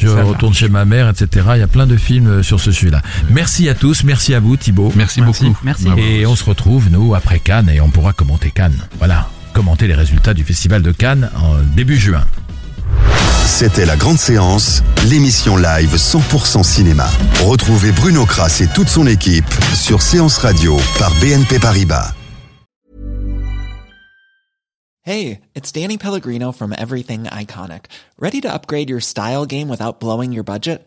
je Ça retourne chez ma mère, etc. Il y a plein de films euh, sur ce sujet-là. Merci à tous, merci à vous Thibaut. Merci, beaucoup. Merci. Et on se retrouve, nous, après Cannes, et on pourra commenter Cannes. Voilà, commenter les résultats du Festival de Cannes en début juin. C'était la grande séance, l'émission live 100% cinéma. Retrouvez Bruno Kras et toute son équipe sur Séance Radio par BNP Paribas. Hey, it's Danny Pellegrino from Everything Iconic. Ready to upgrade your style game without blowing your budget?